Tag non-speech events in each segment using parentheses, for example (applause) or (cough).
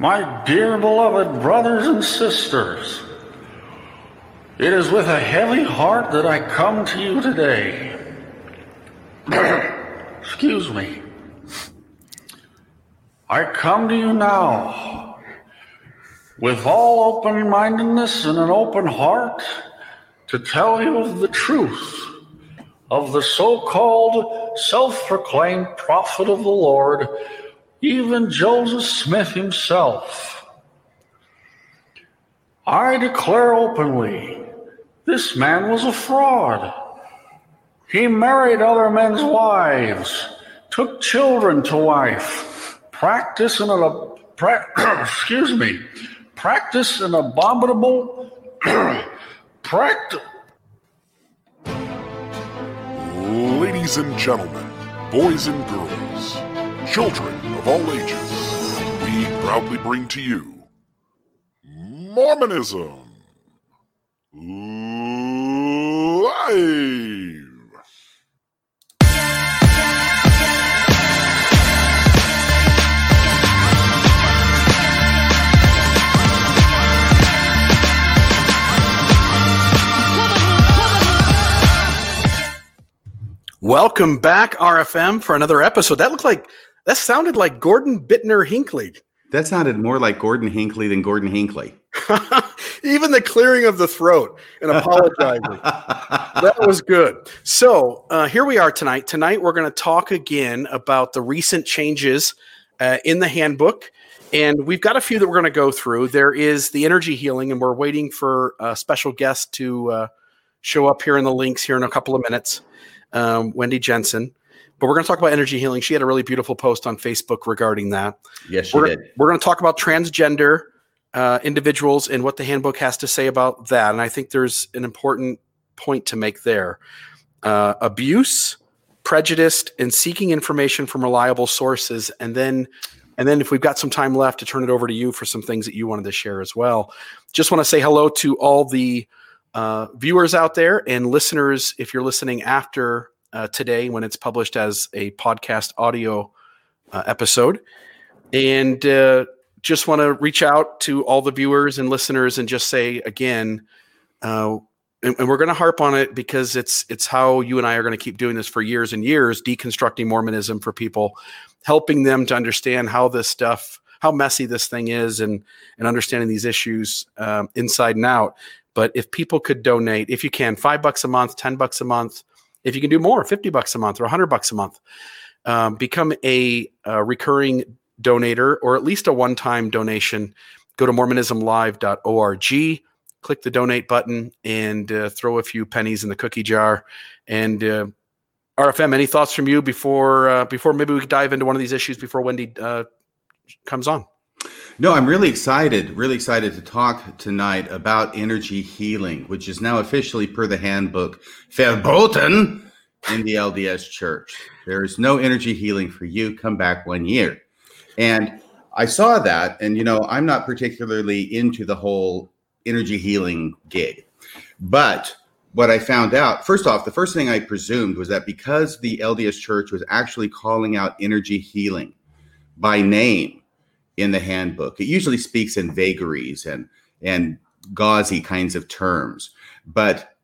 My dear beloved brothers and sisters, it is with a heavy heart that I come to you today. (clears throat) Excuse me. I come to you now with all open mindedness and an open heart to tell you of the truth of the so called self proclaimed prophet of the Lord, even Joseph Smith himself. I declare openly this man was a fraud. He married other men's wives, took children to wife, practiced an, pra- (coughs) excuse me, practiced an abominable (coughs) practice. Ladies and gentlemen, boys and girls, children of all ages, we proudly bring to you Mormonism Live! Welcome back, RFM, for another episode. That looked like that sounded like Gordon Bitner Hinckley. That sounded more like Gordon Hinckley than Gordon Hinckley. (laughs) Even the clearing of the throat and apologizing. (laughs) that was good. So uh, here we are tonight. Tonight we're going to talk again about the recent changes uh, in the handbook. And we've got a few that we're going to go through. There is the energy healing, and we're waiting for a special guest to uh, show up here in the links here in a couple of minutes. Um, Wendy Jensen. But we're going to talk about energy healing. She had a really beautiful post on Facebook regarding that. Yes, she we're, did. We're going to talk about transgender uh, individuals and what the handbook has to say about that. And I think there's an important point to make there. Uh, abuse, prejudice, and seeking information from reliable sources, and then and then if we've got some time left to turn it over to you for some things that you wanted to share as well. Just want to say hello to all the uh, viewers out there and listeners. If you're listening after uh, today when it's published as a podcast audio uh, episode. And uh, just want to reach out to all the viewers and listeners and just say again, uh, and, and, we're going to harp on it because it's it's how you and I are going to keep doing this for years and years, deconstructing Mormonism for people, helping them to understand how this stuff, how messy this thing is, and and understanding these issues um, inside and out. But if people could donate, if you can, five bucks a month, ten bucks a month, if you can do more, 50 bucks a month or 100 bucks a month, um, become a, a, recurring donator or at least a one time donation. Go to mormonismlive.org, click the donate button, and uh, throw a few pennies in the cookie jar. And uh, RFM, any thoughts from you before uh, before maybe we dive into one of these issues before Wendy uh, comes on? No, I'm really excited, really excited to talk tonight about energy healing, which is now officially per the handbook verboten in the LDS church. There is no energy healing for you. Come back one year. And I saw that, and you know, I'm not particularly into the whole energy healing gig. But what I found out, first off, the first thing I presumed was that because the LDS church was actually calling out energy healing by name, in the handbook. It usually speaks in vagaries and and gauzy kinds of terms, but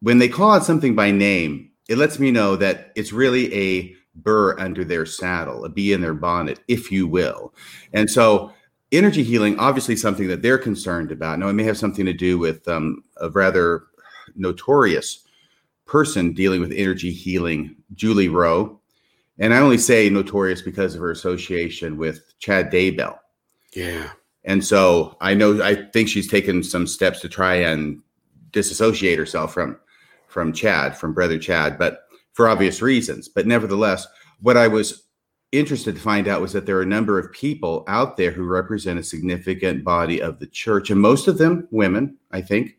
when they call out something by name, it lets me know that it's really a burr under their saddle, a bee in their bonnet, if you will. And so, energy healing, obviously, something that they're concerned about. Now, it may have something to do with um, a rather notorious person dealing with energy healing, Julie Rowe. And I only say notorious because of her association with Chad Daybell. Yeah. And so I know I think she's taken some steps to try and disassociate herself from from Chad, from brother Chad, but for obvious reasons. But nevertheless, what I was interested to find out was that there are a number of people out there who represent a significant body of the church, and most of them women, I think,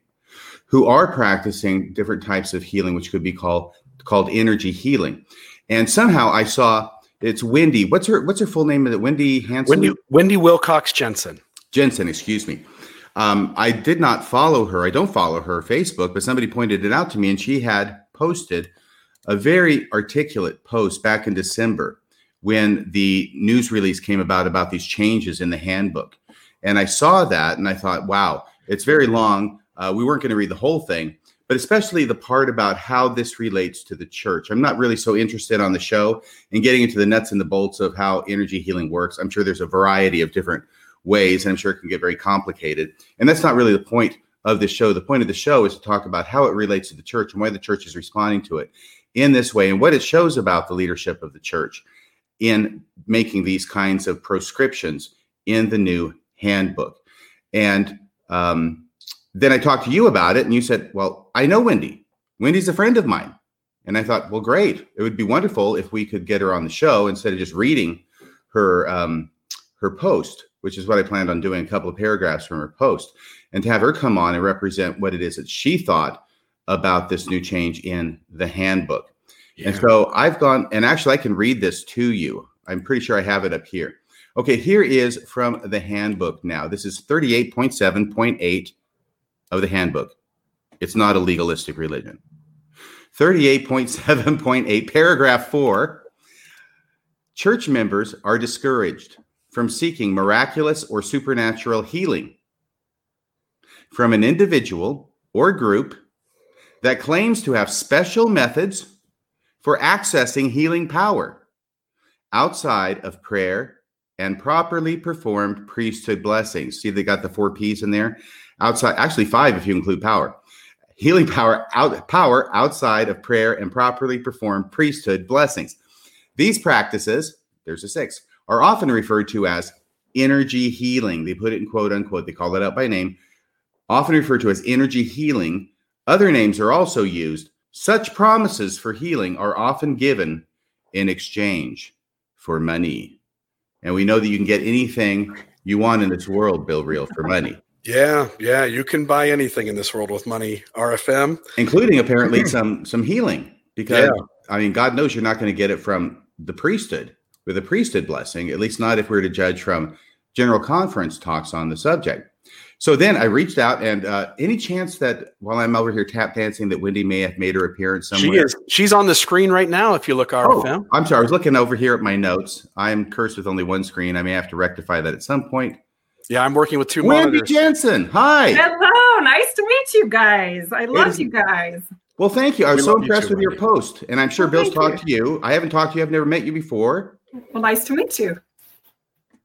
who are practicing different types of healing, which could be called called energy healing. And somehow I saw it's Wendy. What's her What's her full name? Is it Wendy Hanson? Wendy Wendy Wilcox Jensen. Jensen, excuse me. Um, I did not follow her. I don't follow her Facebook, but somebody pointed it out to me, and she had posted a very articulate post back in December when the news release came about about these changes in the handbook. And I saw that and I thought, wow, it's very long. Uh, we weren't going to read the whole thing, but especially the part about how this relates to the church. I'm not really so interested on the show in getting into the nuts and the bolts of how energy healing works. I'm sure there's a variety of different ways, and I'm sure it can get very complicated. And that's not really the point of the show. The point of the show is to talk about how it relates to the church and why the church is responding to it in this way and what it shows about the leadership of the church in making these kinds of proscriptions in the new handbook. And um, then I talked to you about it, and you said, Well, I know Wendy. Wendy's a friend of mine. And I thought, Well, great. It would be wonderful if we could get her on the show instead of just reading her um, her post, which is what I planned on doing a couple of paragraphs from her post, and to have her come on and represent what it is that she thought about this new change in the handbook. Yeah. And so I've gone, and actually, I can read this to you. I'm pretty sure I have it up here. Okay, here is from the handbook now. This is 38.7.8 of the handbook. It's not a legalistic religion. 38.7.8, paragraph 4 Church members are discouraged from seeking miraculous or supernatural healing from an individual or group that claims to have special methods for accessing healing power outside of prayer and properly performed priesthood blessings. See, they got the four P's in there. Outside, actually five if you include power. Healing power out power outside of prayer and properly performed priesthood blessings. These practices, there's a six, are often referred to as energy healing. They put it in quote unquote, they call it out by name, often referred to as energy healing. Other names are also used. Such promises for healing are often given in exchange for money. And we know that you can get anything you want in this world, Bill Reel, for money. Yeah, yeah, you can buy anything in this world with money. RFM, including apparently some some healing, because yeah. I mean, God knows you're not going to get it from the priesthood with a priesthood blessing. At least not if we're to judge from general conference talks on the subject. So then I reached out, and uh, any chance that while I'm over here tap dancing, that Wendy may have made her appearance somewhere? She is. She's on the screen right now. If you look RFM. Oh, I'm sorry. I was looking over here at my notes. I'm cursed with only one screen. I may have to rectify that at some point. Yeah, I'm working with two Wendy monitors. Jensen, hi. Hello, nice to meet you guys. I love is, you guys. Well, thank you. I was we so impressed too, with Wendy. your post, and I'm sure well, Bill's talked you. to you. I haven't talked to you. I've never met you before. Well, nice to meet you.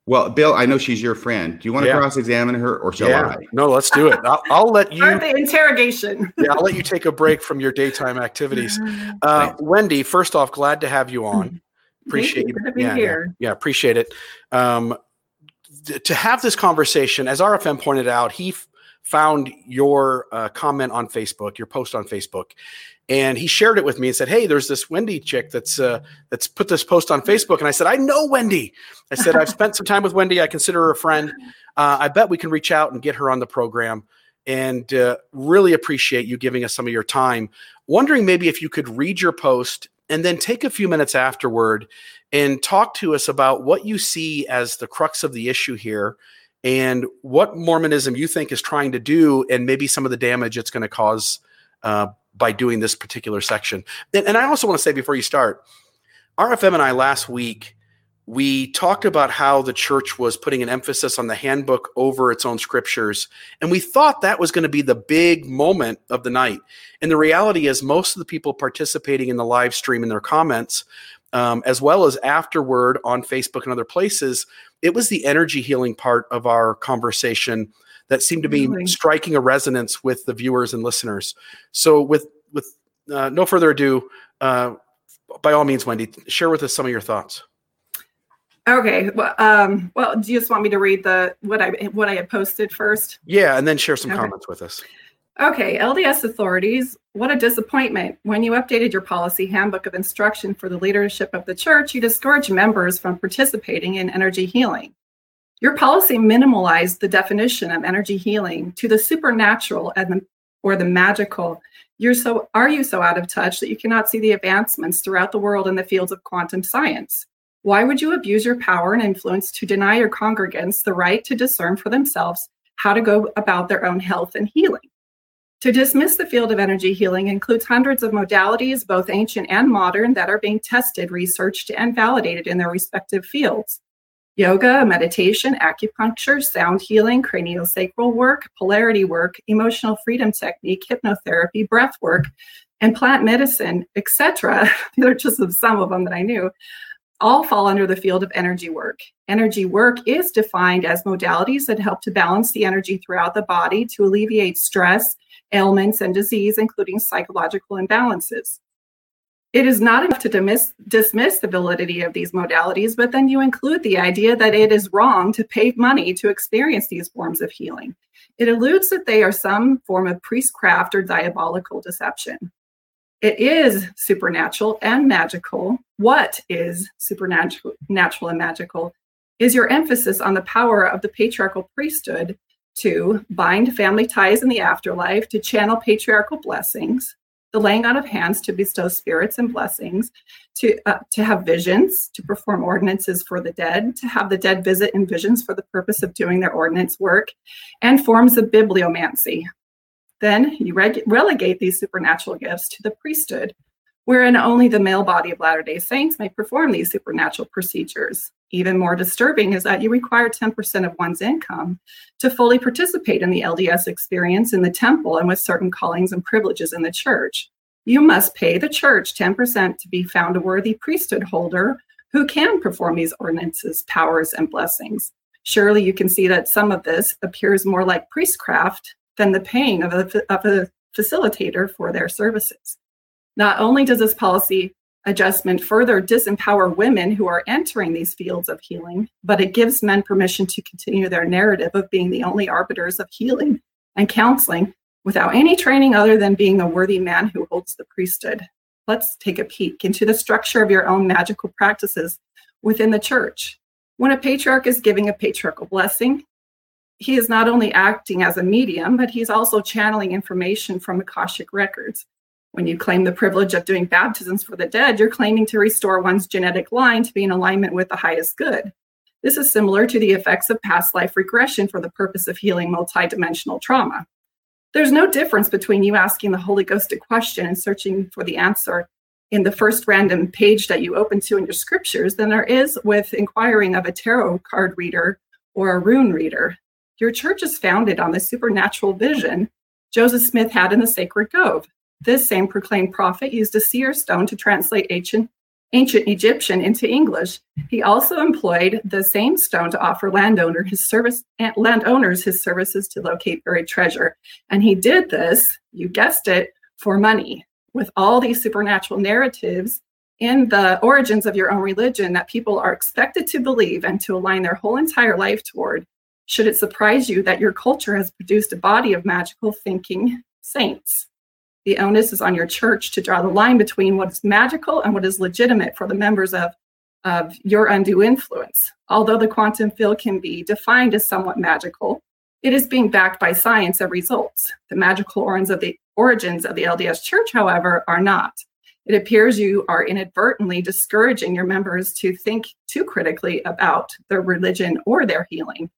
Well, Bill, I know she's your friend. Do you want to yeah. cross-examine her, or shall yeah. I? No, let's do it. I'll, I'll let you. Start the interrogation. yeah, I'll let you take a break from your daytime activities. (laughs) Uh, Wendy, first off, glad to have you on. Appreciate you. you. Yeah, yeah, yeah, appreciate it. Um, th- to have this conversation, as RFM pointed out, he f- found your uh, comment on Facebook, your post on Facebook, and he shared it with me and said, "Hey, there's this Wendy chick that's uh, that's put this post on Facebook." And I said, "I know Wendy." I said, "I've spent some time with Wendy. I consider her a friend. Uh, I bet we can reach out and get her on the program." And uh, really appreciate you giving us some of your time. Wondering maybe if you could read your post and then take a few minutes afterward and talk to us about what you see as the crux of the issue here and what Mormonism you think is trying to do, and maybe some of the damage it's going to cause uh, by doing this particular section. And, and I also want to say before you start, RFM and I last week we talked about how the church was putting an emphasis on the handbook over its own scriptures. And we thought that was going to be the big moment of the night. And the reality is, most of the people participating in the live stream in their comments, um, as well as afterward on Facebook and other places, it was the energy healing part of our conversation that seemed to be really? striking a resonance with the viewers and listeners. So, with with uh, no further ado, uh, by all means, Wendy, share with us some of your thoughts. Okay. Well, um, well, do you just want me to read the what I what I had posted first? Yeah, and then share some okay. comments with us. Okay, LDS authorities, what a disappointment. When you updated your policy handbook of instruction for the leadership of the church, you discouraged members from participating in energy healing. Your policy minimalized the definition of energy healing to the supernatural and the, or the magical. You're so are you so out of touch that you cannot see the advancements throughout the world in the fields of quantum science? Why would you abuse your power and influence to deny your congregants the right to discern for themselves how to go about their own health and healing? To dismiss the field of energy healing includes hundreds of modalities, both ancient and modern, that are being tested, researched, and validated in their respective fields. Yoga, meditation, acupuncture, sound healing, craniosacral work, polarity work, emotional freedom technique, hypnotherapy, breath work, and plant medicine, etc. (laughs) These are just some of them that I knew. All fall under the field of energy work. Energy work is defined as modalities that help to balance the energy throughout the body to alleviate stress, ailments, and disease, including psychological imbalances. It is not enough to dismiss, dismiss the validity of these modalities, but then you include the idea that it is wrong to pay money to experience these forms of healing. It alludes that they are some form of priestcraft or diabolical deception. It is supernatural and magical. What is supernatural natural and magical is your emphasis on the power of the patriarchal priesthood to bind family ties in the afterlife, to channel patriarchal blessings, the laying on of hands to bestow spirits and blessings, to, uh, to have visions, to perform ordinances for the dead, to have the dead visit in visions for the purpose of doing their ordinance work, and forms of bibliomancy. Then you reg- relegate these supernatural gifts to the priesthood, wherein only the male body of Latter day Saints may perform these supernatural procedures. Even more disturbing is that you require 10% of one's income to fully participate in the LDS experience in the temple and with certain callings and privileges in the church. You must pay the church 10% to be found a worthy priesthood holder who can perform these ordinances, powers, and blessings. Surely you can see that some of this appears more like priestcraft than the paying of a, of a facilitator for their services. Not only does this policy adjustment further disempower women who are entering these fields of healing, but it gives men permission to continue their narrative of being the only arbiters of healing and counseling without any training other than being a worthy man who holds the priesthood. Let's take a peek into the structure of your own magical practices within the church. When a patriarch is giving a patriarchal blessing, he is not only acting as a medium, but he's also channeling information from Akashic records. When you claim the privilege of doing baptisms for the dead, you're claiming to restore one's genetic line to be in alignment with the highest good. This is similar to the effects of past life regression for the purpose of healing multidimensional trauma. There's no difference between you asking the Holy Ghost a question and searching for the answer in the first random page that you open to in your scriptures than there is with inquiring of a tarot card reader or a rune reader. Your church is founded on the supernatural vision Joseph Smith had in the Sacred Grove. This same proclaimed prophet used a seer stone to translate ancient, ancient Egyptian into English. He also employed the same stone to offer landowner his service, landowners his services to locate buried treasure. And he did this, you guessed it, for money. With all these supernatural narratives in the origins of your own religion that people are expected to believe and to align their whole entire life toward, should it surprise you that your culture has produced a body of magical thinking saints? The onus is on your church to draw the line between what is magical and what is legitimate for the members of, of your undue influence. Although the quantum field can be defined as somewhat magical, it is being backed by science and results. The magical origins of the origins of the LDS Church, however, are not. It appears you are inadvertently discouraging your members to think too critically about their religion or their healing.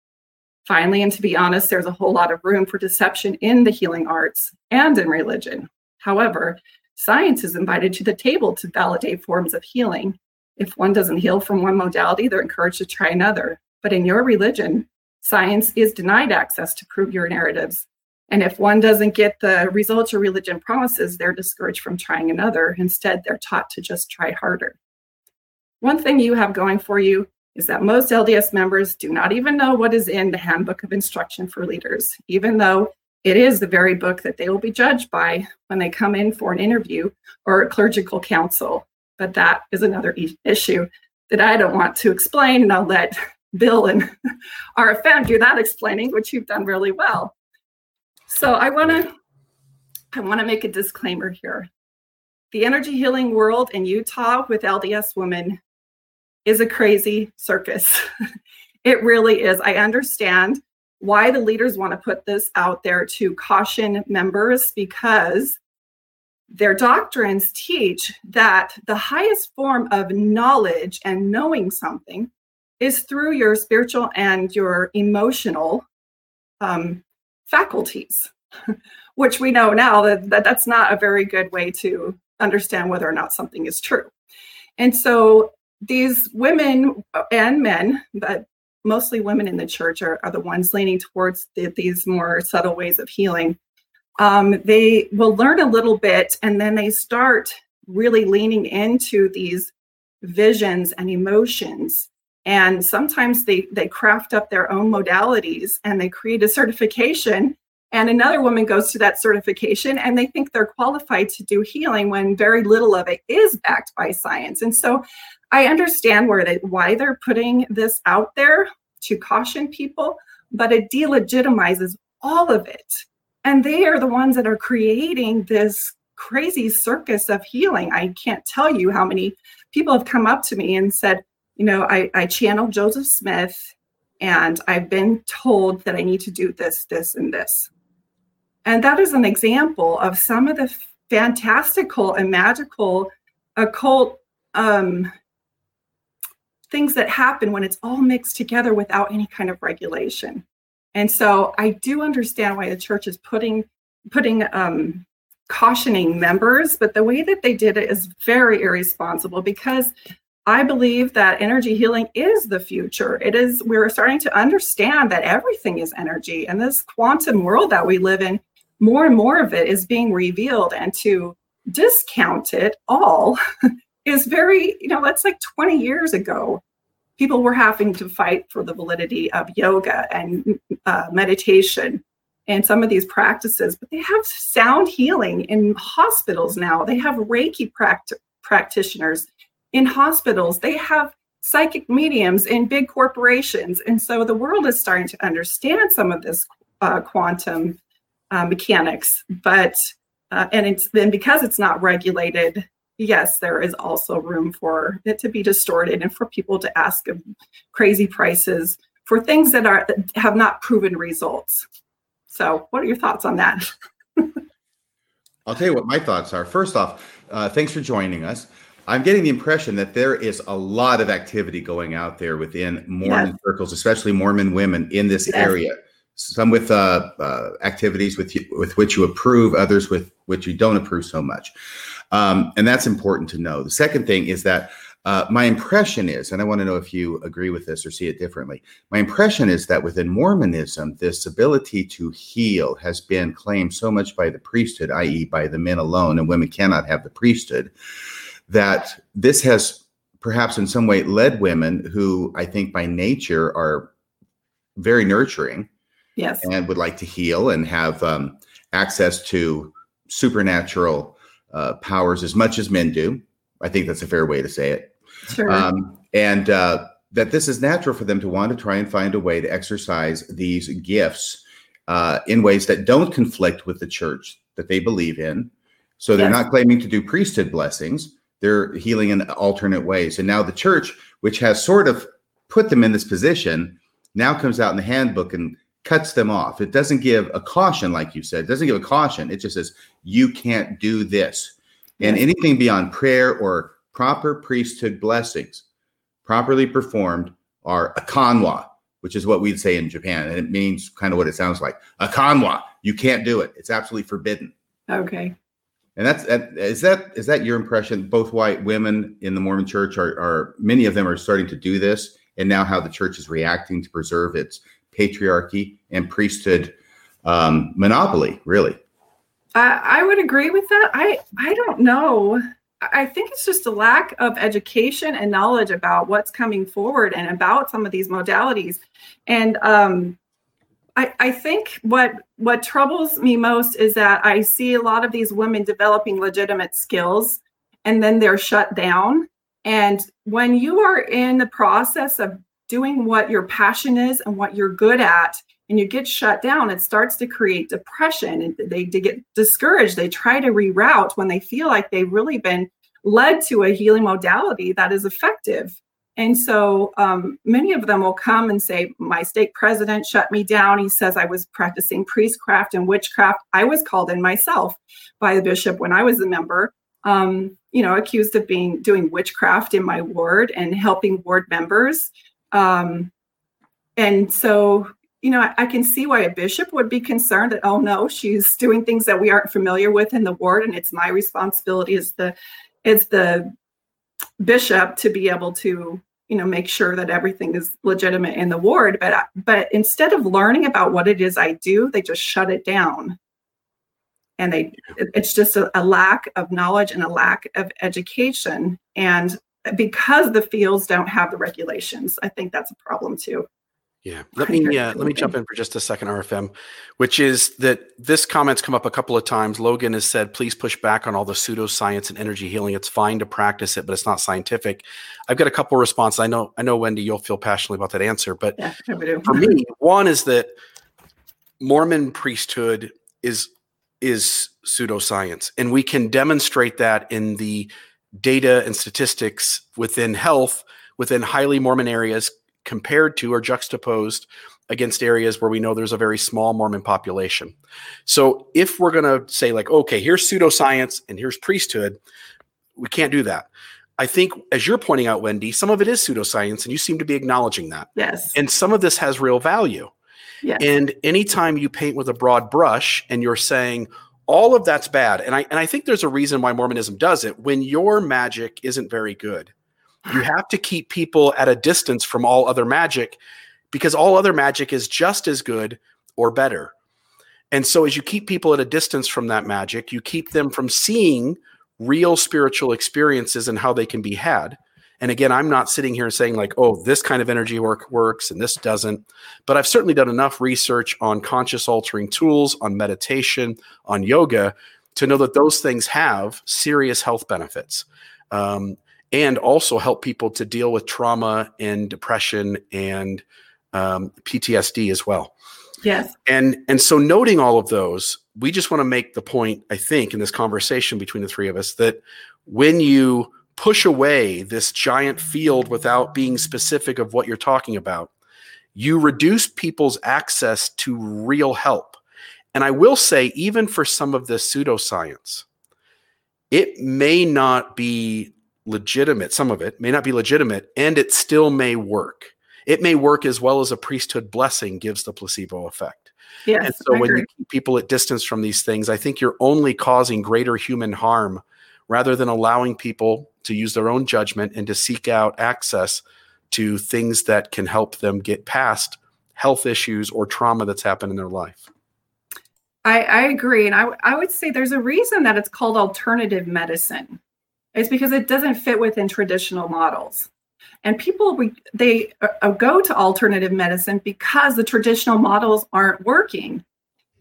Finally, and to be honest, there's a whole lot of room for deception in the healing arts and in religion. However, science is invited to the table to validate forms of healing. If one doesn't heal from one modality, they're encouraged to try another. But in your religion, science is denied access to prove your narratives. And if one doesn't get the results your religion promises, they're discouraged from trying another. Instead, they're taught to just try harder. One thing you have going for you is that most LDS members do not even know what is in the Handbook of Instruction for Leaders, even though it is the very book that they will be judged by when they come in for an interview or a clerical council. But that is another issue that I don't want to explain, and I'll let Bill and (laughs) RFM do that explaining, which you've done really well. So I want to I want to make a disclaimer here. The energy healing world in Utah with LDS women is a crazy circus. (laughs) it really is. I understand why the leaders want to put this out there to caution members because their doctrines teach that the highest form of knowledge and knowing something is through your spiritual and your emotional um, faculties. (laughs) which we know now that, that that's not a very good way to understand whether or not something is true. And so these women and men, but mostly women in the church are, are the ones leaning towards the, these more subtle ways of healing. Um, they will learn a little bit and then they start really leaning into these visions and emotions and sometimes they they craft up their own modalities and they create a certification and another woman goes to that certification and they think they're qualified to do healing when very little of it is backed by science. And so i understand where they why they're putting this out there to caution people but it delegitimizes all of it. And they are the ones that are creating this crazy circus of healing. I can't tell you how many people have come up to me and said you know, I, I channel Joseph Smith and I've been told that I need to do this, this, and this. And that is an example of some of the fantastical and magical occult um, things that happen when it's all mixed together without any kind of regulation. And so I do understand why the church is putting putting um, cautioning members, but the way that they did it is very irresponsible because I believe that energy healing is the future. It is, we're starting to understand that everything is energy. And this quantum world that we live in, more and more of it is being revealed. And to discount it all (laughs) is very, you know, that's like 20 years ago. People were having to fight for the validity of yoga and uh, meditation and some of these practices, but they have sound healing in hospitals now. They have Reiki pract- practitioners in hospitals, they have psychic mediums in big corporations. And so the world is starting to understand some of this uh, quantum uh, mechanics. But, uh, and it's then because it's not regulated, yes, there is also room for it to be distorted and for people to ask crazy prices for things that are that have not proven results. So, what are your thoughts on that? (laughs) I'll tell you what my thoughts are. First off, uh, thanks for joining us. I'm getting the impression that there is a lot of activity going out there within Mormon yes. circles, especially Mormon women in this yes. area. Some with uh, uh, activities with you, with which you approve, others with which you don't approve so much, um, and that's important to know. The second thing is that uh, my impression is, and I want to know if you agree with this or see it differently. My impression is that within Mormonism, this ability to heal has been claimed so much by the priesthood, i.e., by the men alone, and women cannot have the priesthood that this has perhaps in some way led women who I think by nature are very nurturing yes and would like to heal and have um, access to supernatural uh, powers as much as men do i think that's a fair way to say it sure. Um, and uh, that this is natural for them to want to try and find a way to exercise these gifts uh, in ways that don't conflict with the church that they believe in so they're yes. not claiming to do priesthood blessings they're healing in alternate ways. And now the church, which has sort of put them in this position, now comes out in the handbook and cuts them off. It doesn't give a caution, like you said, it doesn't give a caution. It just says, you can't do this. And anything beyond prayer or proper priesthood blessings, properly performed, are a kanwa, which is what we'd say in Japan. And it means kind of what it sounds like a kanwa. You can't do it, it's absolutely forbidden. Okay. And that's is that is that your impression? Both white women in the Mormon Church are, are many of them are starting to do this, and now how the church is reacting to preserve its patriarchy and priesthood um, monopoly. Really, uh, I would agree with that. I I don't know. I think it's just a lack of education and knowledge about what's coming forward and about some of these modalities. And um, I, I think what what troubles me most is that I see a lot of these women developing legitimate skills and then they're shut down. And when you are in the process of doing what your passion is and what you're good at, and you get shut down, it starts to create depression and they, they get discouraged. They try to reroute when they feel like they've really been led to a healing modality that is effective. And so um, many of them will come and say, My stake president shut me down. He says I was practicing priestcraft and witchcraft. I was called in myself by the bishop when I was a member, um, you know, accused of being doing witchcraft in my ward and helping ward members. Um, and so you know, I, I, can see why a bishop would be concerned that, oh no, she's doing things that we aren't familiar with in the ward, and it's my responsibility as the as the bishop to be able to, you know, make sure that everything is legitimate in the ward. But but instead of learning about what it is I do, they just shut it down. And they it's just a, a lack of knowledge and a lack of education. And because the fields don't have the regulations, I think that's a problem too. Yeah, let me uh, let me jump in for just a second, RFM, which is that this comment's come up a couple of times. Logan has said, "Please push back on all the pseudoscience and energy healing. It's fine to practice it, but it's not scientific." I've got a couple of responses. I know, I know, Wendy, you'll feel passionately about that answer, but yeah, for me, one is that Mormon priesthood is is pseudoscience, and we can demonstrate that in the data and statistics within health within highly Mormon areas compared to or juxtaposed against areas where we know there's a very small Mormon population. So if we're going to say, like, okay, here's pseudoscience and here's priesthood, we can't do that. I think, as you're pointing out, Wendy, some of it is pseudoscience, and you seem to be acknowledging that. Yes. And some of this has real value. Yes. And anytime you paint with a broad brush and you're saying all of that's bad, and I and I think there's a reason why Mormonism does it. When your magic isn't very good, you (sighs) have to keep people at a distance from all other magic because all other magic is just as good or better. And so, as you keep people at a distance from that magic, you keep them from seeing real spiritual experiences and how they can be had. And again, I'm not sitting here saying, like, oh, this kind of energy work works and this doesn't. But I've certainly done enough research on conscious altering tools, on meditation, on yoga to know that those things have serious health benefits. Um, and also help people to deal with trauma and depression and um, PTSD as well. Yes. And and so noting all of those, we just want to make the point, I think, in this conversation between the three of us, that when you push away this giant field without being specific of what you're talking about, you reduce people's access to real help. And I will say, even for some of this pseudoscience, it may not be legitimate, some of it may not be legitimate, and it still may work. It may work as well as a priesthood blessing gives the placebo effect. Yes, and so when you keep people at distance from these things, I think you're only causing greater human harm rather than allowing people to use their own judgment and to seek out access to things that can help them get past health issues or trauma that's happened in their life. I, I agree. And I, I would say there's a reason that it's called alternative medicine. It's because it doesn't fit within traditional models. And people they uh, go to alternative medicine because the traditional models aren't working.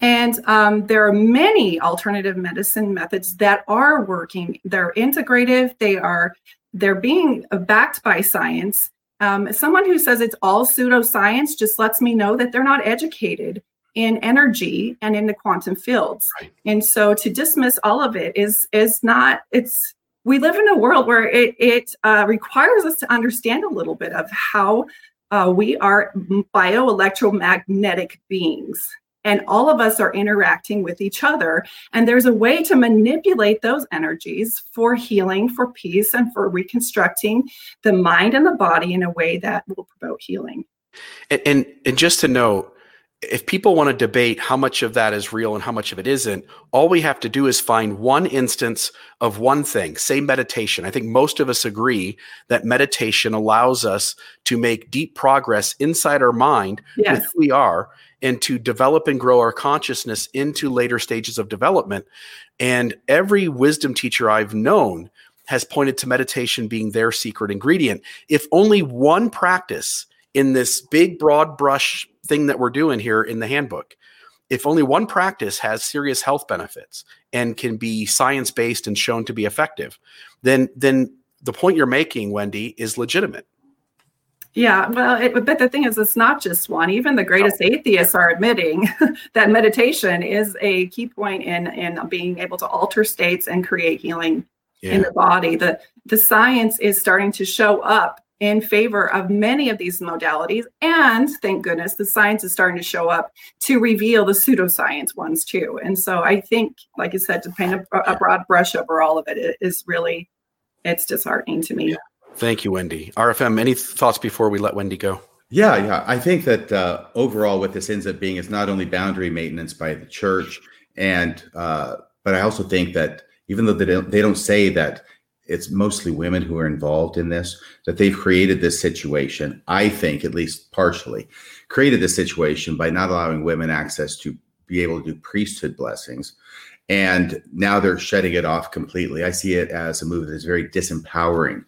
And um, there are many alternative medicine methods that are working. They're integrative. They are they're being backed by science. Um, someone who says it's all pseudoscience just lets me know that they're not educated in energy and in the quantum fields. Right. And so to dismiss all of it is is not it's we live in a world where it, it uh, requires us to understand a little bit of how uh, we are bioelectromagnetic beings and all of us are interacting with each other. And there's a way to manipulate those energies for healing for peace and for reconstructing the mind and the body in a way that will promote healing. And and, and just to know if people want to debate how much of that is real and how much of it isn't, all we have to do is find one instance of one thing, say meditation. I think most of us agree that meditation allows us to make deep progress inside our mind yes. with who we are and to develop and grow our consciousness into later stages of development. And every wisdom teacher I've known has pointed to meditation being their secret ingredient. If only one practice in this big, broad brush thing that we're doing here in the handbook. If only one practice has serious health benefits and can be science based and shown to be effective, then then the point you're making, Wendy, is legitimate. Yeah, well, it, but the thing is, it's not just one. Even the greatest atheists are admitting (laughs) that meditation is a key point in in being able to alter states and create healing yeah. in the body. The the science is starting to show up in favor of many of these modalities. And thank goodness the science is starting to show up to reveal the pseudoscience ones too. And so I think, like I said, to paint a, a broad brush over all of it is really, it's disheartening to me. Yeah. Thank you, Wendy. RFM, any thoughts before we let Wendy go? Yeah, yeah. I think that uh, overall, what this ends up being is not only boundary maintenance by the church, and uh, but I also think that even though they don't, they don't say that it's mostly women who are involved in this, that they've created this situation. I think, at least partially, created this situation by not allowing women access to be able to do priesthood blessings. And now they're shutting it off completely. I see it as a move that is very disempowering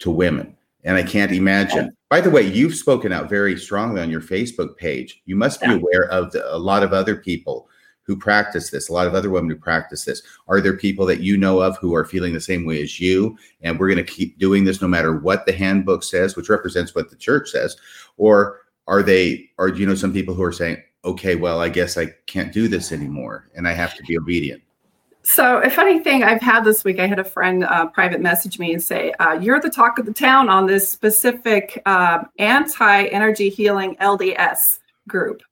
to women. And I can't imagine. By the way, you've spoken out very strongly on your Facebook page. You must be aware of the, a lot of other people who practice this, a lot of other women who practice this. Are there people that you know of who are feeling the same way as you? And we're going to keep doing this no matter what the handbook says, which represents what the church says. Or are they, do you know some people who are saying, okay, well, I guess I can't do this anymore and I have to be obedient? So, a funny thing I've had this week, I had a friend uh, private message me and say, uh, You're the talk of the town on this specific uh, anti energy healing LDS group.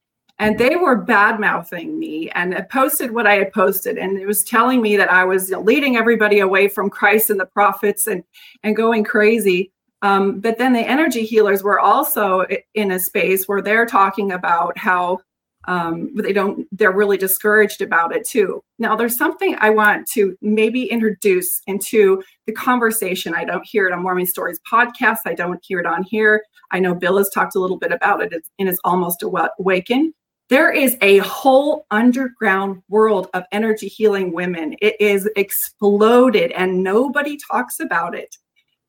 And they were bad mouthing me and posted what I had posted. And it was telling me that I was leading everybody away from Christ and the prophets and, and going crazy. Um, but then the energy healers were also in a space where they're talking about how um, they don't they're really discouraged about it too. Now there's something i want to maybe introduce into the conversation. I don't hear it on mormon stories podcast. I don't hear it on here. I know bill has talked a little bit about it. In his almost awaken there is a whole underground world of energy healing women it is exploded and nobody talks about it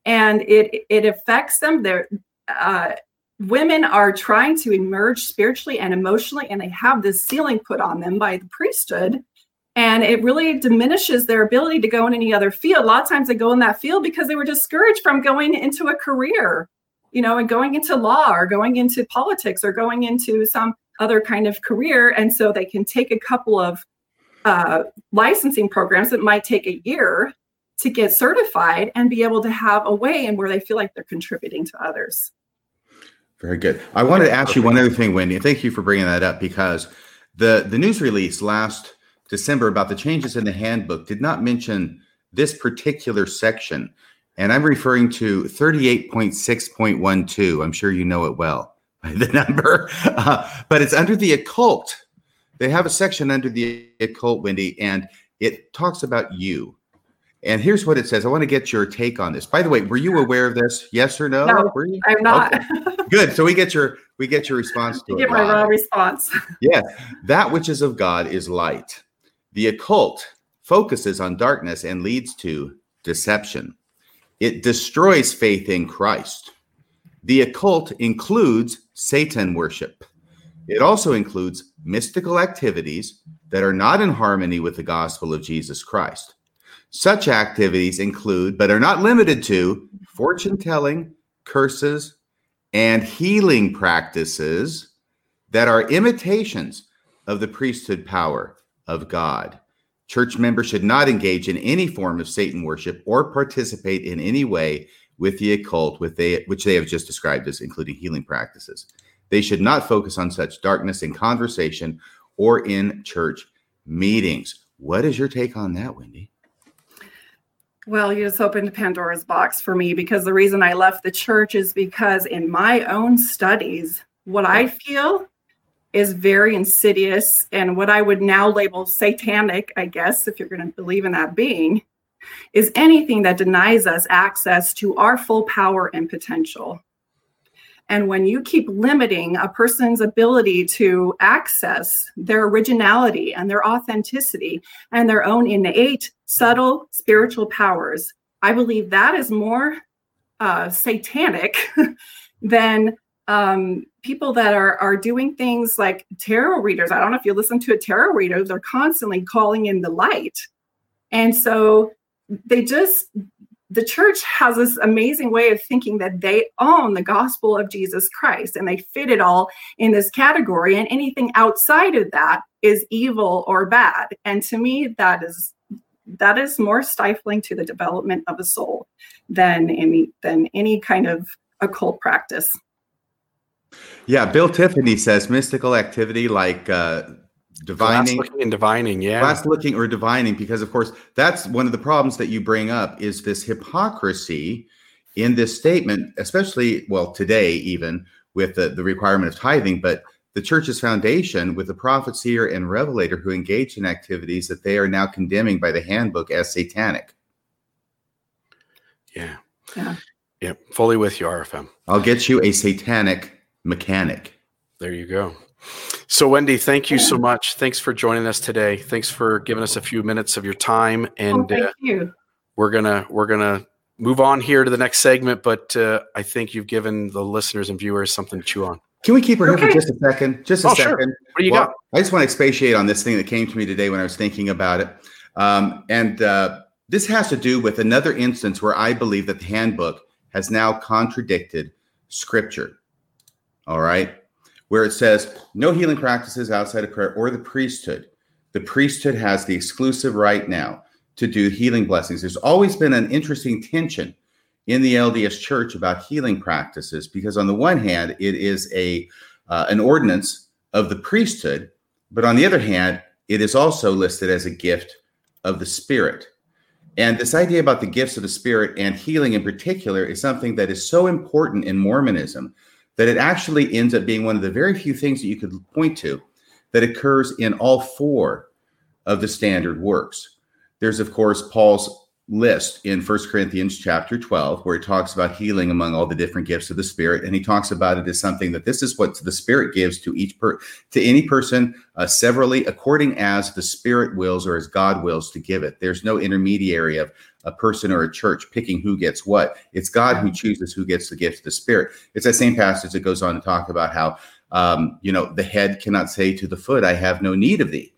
and it it affects them they're uh, women are trying to emerge spiritually and emotionally, and they have this ceiling put on them by the priesthood. And it really diminishes their ability to go in any other field. A lot of times they go in that field because they were discouraged from going into a career, you know, and going into law or going into politics or going into some other kind of career. And so they can take a couple of uh, licensing programs that might take a year to get certified and be able to have a way in where they feel like they're contributing to others. Very good. I wanted to ask you one other thing, Wendy. Thank you for bringing that up because the the news release last December about the changes in the handbook did not mention this particular section, and I'm referring to 38.6.12. I'm sure you know it well by the number, uh, but it's under the occult. They have a section under the occult, Wendy, and it talks about you. And here's what it says. I want to get your take on this. By the way, were you aware of this? Yes or no? No, I'm not. Okay. Good. So we get your we get your response (laughs) to you get my raw response. (laughs) yes. That which is of God is light. The occult focuses on darkness and leads to deception. It destroys faith in Christ. The occult includes Satan worship. It also includes mystical activities that are not in harmony with the gospel of Jesus Christ. Such activities include, but are not limited to, fortune telling, curses, and healing practices that are imitations of the priesthood power of God. Church members should not engage in any form of Satan worship or participate in any way with the occult, with they, which they have just described as including healing practices. They should not focus on such darkness in conversation or in church meetings. What is your take on that, Wendy? Well, you just opened Pandora's box for me because the reason I left the church is because in my own studies, what I feel is very insidious and what I would now label satanic, I guess, if you're going to believe in that being, is anything that denies us access to our full power and potential. And when you keep limiting a person's ability to access their originality and their authenticity and their own innate, subtle spiritual powers, I believe that is more uh, satanic (laughs) than um, people that are are doing things like tarot readers. I don't know if you listen to a tarot reader; they're constantly calling in the light, and so they just the church has this amazing way of thinking that they own the gospel of Jesus Christ and they fit it all in this category, and anything outside of that is evil or bad. And to me, that is that is more stifling to the development of a soul than any than any kind of occult practice. Yeah, Bill Tiffany says mystical activity like uh, divining looking and divining yeah glass looking or divining because of course that's one of the problems that you bring up is this hypocrisy in this statement especially well today even with the, the requirement of tithing, but the church's foundation with the prophet, seer, and revelator who engage in activities that they are now condemning by the handbook as satanic. Yeah. Yeah. Yeah. Fully with you, RFM. I'll get you a satanic mechanic. There you go. So, Wendy, thank you so much. Thanks for joining us today. Thanks for giving us a few minutes of your time. Oh, And thank uh, you. we're gonna we're gonna move on here to the next segment. But uh, I think you've given the listeners and viewers something to chew on. Can we keep her here for just a second? Just a Oh, sure. second. What do you Well, got? I just want to expatiate on this thing that came to me today when I was thinking about it. Um, and uh, this has to do with another instance where I believe that the handbook has now contradicted scripture. All right. Where it says no healing practices outside of prayer or the priesthood. The priesthood has the exclusive right now to do healing blessings. There's always been an interesting tension in the LDS church about healing practices because on the one hand it is a uh, an ordinance of the priesthood, but on the other hand it is also listed as a gift of the spirit. And this idea about the gifts of the spirit and healing in particular is something that is so important in Mormonism that it actually ends up being one of the very few things that you could point to that occurs in all four of the standard works. There's of course Paul's list in First Corinthians chapter 12 where he talks about healing among all the different gifts of the spirit and he talks about it as something that this is what the spirit gives to each per to any person uh, severally according as the spirit wills or as God wills to give it there's no intermediary of a person or a church picking who gets what it's God who chooses who gets the gift of the spirit it's that same passage that goes on to talk about how um, you know the head cannot say to the foot I have no need of thee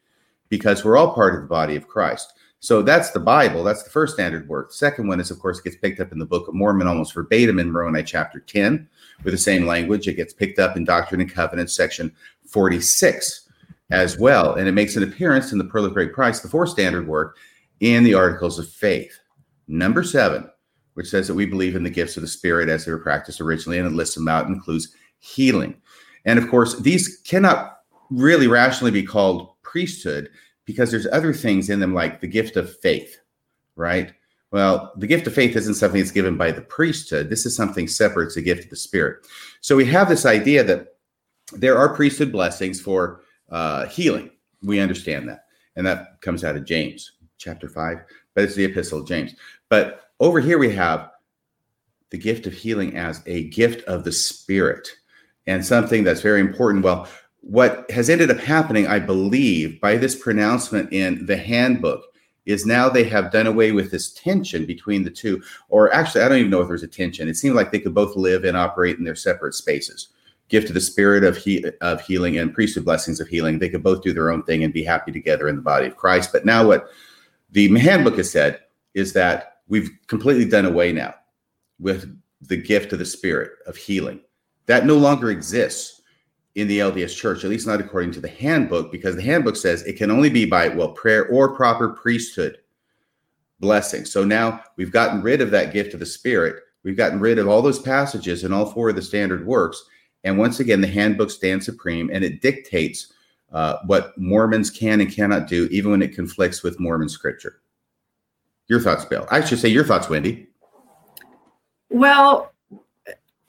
because we're all part of the body of Christ so that's the Bible. That's the first standard work. The second one is, of course, it gets picked up in the Book of Mormon almost verbatim in Moroni chapter 10 with the same language. It gets picked up in Doctrine and Covenants section 46 as well. And it makes an appearance in the Pearl of Great Price, the fourth standard work, in the Articles of Faith. Number seven, which says that we believe in the gifts of the Spirit as they were practiced originally, and it lists them out, includes healing. And of course, these cannot really rationally be called priesthood because there's other things in them like the gift of faith, right? Well, the gift of faith isn't something that's given by the priesthood. This is something separate. It's a gift of the spirit. So we have this idea that there are priesthood blessings for uh, healing. We understand that. And that comes out of James chapter 5, but it's the epistle of James. But over here we have the gift of healing as a gift of the spirit and something that's very important. Well, what has ended up happening, I believe, by this pronouncement in the handbook is now they have done away with this tension between the two. Or actually, I don't even know if there's a tension. It seemed like they could both live and operate in their separate spaces. Gift of the spirit of, he- of healing and priesthood blessings of healing. They could both do their own thing and be happy together in the body of Christ. But now, what the handbook has said is that we've completely done away now with the gift of the spirit of healing. That no longer exists in the LDS church, at least not according to the handbook, because the handbook says it can only be by, well, prayer or proper priesthood blessing. So now we've gotten rid of that gift of the Spirit. We've gotten rid of all those passages in all four of the standard works. And once again, the handbook stands supreme and it dictates uh, what Mormons can and cannot do, even when it conflicts with Mormon scripture. Your thoughts, Bill? I should say your thoughts, Wendy. Well,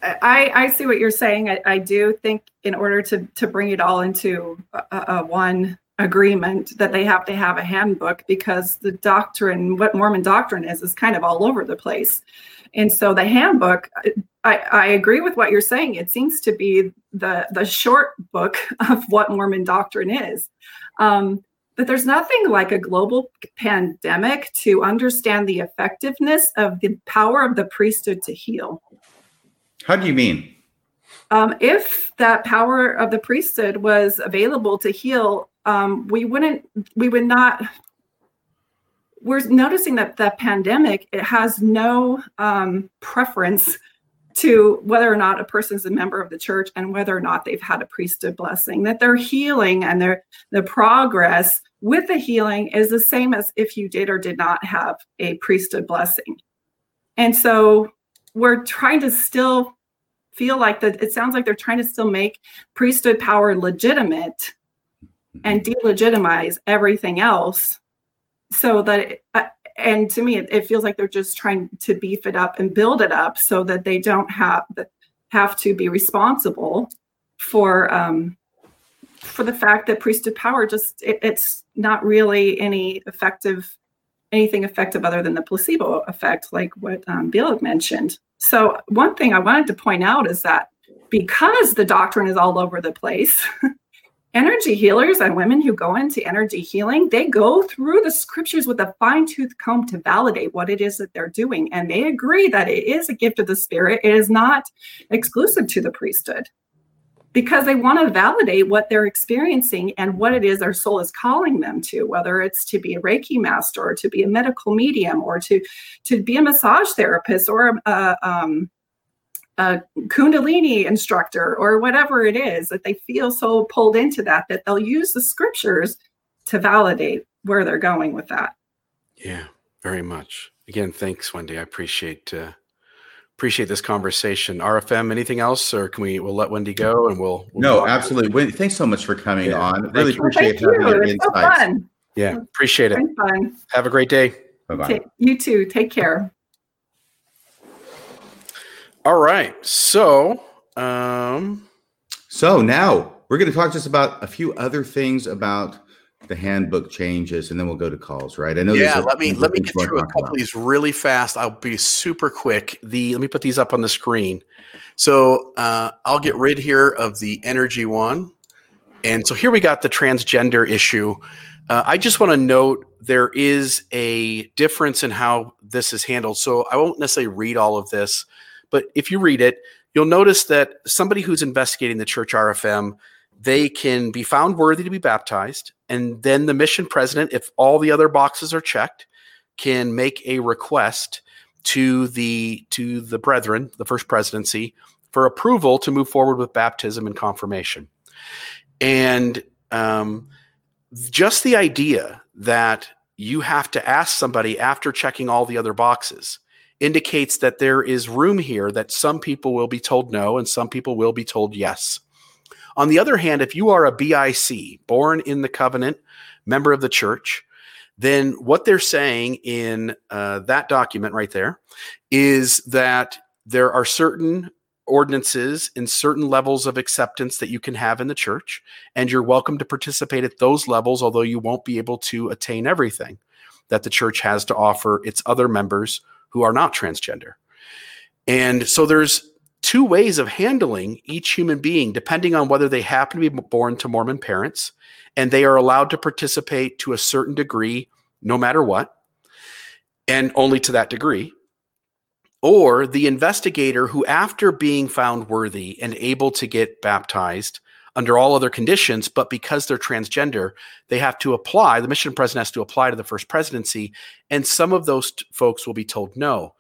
I, I see what you're saying. I, I do think in order to, to bring it all into a, a one agreement that they have to have a handbook because the doctrine, what Mormon doctrine is, is kind of all over the place. And so the handbook, I, I agree with what you're saying. It seems to be the the short book (laughs) of what Mormon doctrine is. Um, but there's nothing like a global pandemic to understand the effectiveness of the power of the priesthood to heal. How do you mean? Um, if that power of the priesthood was available to heal, um, we wouldn't, we would not. We're noticing that the pandemic it has no um, preference to whether or not a person's a member of the church and whether or not they've had a priesthood blessing. That their healing and their the progress with the healing is the same as if you did or did not have a priesthood blessing. And so we're trying to still feel like that it sounds like they're trying to still make priesthood power legitimate and delegitimize everything else so that uh, and to me it, feels like they're just trying to beef it up and build it up so that they don't have have to be responsible for um, for the fact that priesthood power just it, it's not really any effective anything effective other than the placebo effect, like what um, Bill mentioned. So one thing I wanted to point out is that because the doctrine is all over the place, (laughs) energy healers and women who go into energy healing, they go through the scriptures with a fine tooth comb to validate what it is that they're doing. And they agree that it is a gift of the spirit. It is not exclusive to the priesthood because they want to validate what they're experiencing and what it is their soul is calling them to whether it's to be a reiki master or to be a medical medium or to to be a massage therapist or a, um, a kundalini instructor or whatever it is that they feel so pulled into that that they'll use the scriptures to validate where they're going with that yeah very much again thanks wendy i appreciate uh, appreciate this conversation. RFM, anything else, or can we? We'll let Wendy go, and we'll. we'll no, absolutely. Wendy, thanks so much for coming yeah. on. Really you. appreciate well, having your insights. So yeah, appreciate it. Fun. Have a great day. Bye bye. You too. Take care. All right. So, um, so now we're going to talk just about a few other things about the handbook changes and then we'll go to calls right? I know yeah let me let me get through a couple of these really fast. I'll be super quick. The let me put these up on the screen. So uh, i'll get rid here of the energy one. And so here we got the transgender issue. Uh, i just want to note there is a difference in how this is handled. So i won't necessarily read all of this but if you read it you'll notice that somebody who's investigating the church rfm they can be found worthy to be baptized. And then the mission president, if all the other boxes are checked, can make a request to the to the brethren, the first presidency, for approval to move forward with baptism and confirmation. And um, just the idea that you have to ask somebody after checking all the other boxes indicates that there is room here that some people will be told no and some people will be told yes. On the other hand, if you are a BIC, born in the covenant, member of the church, then what they're saying in uh, that document right there is that there are certain ordinances and certain levels of acceptance that you can have in the church, and you're welcome to participate at those levels, although you won't be able to attain everything that the church has to offer its other members who are not transgender. And so there's two ways of handling each human being, depending on whether they happen to be born to Mormon parents and they are allowed to participate to a certain degree, no matter what, and only to that degree. Or the investigator who, after being found worthy and able to get baptized under all other conditions, but because they're transgender, they have to apply, the mission president has to apply to the first presidency, and some of those t- folks will be told no.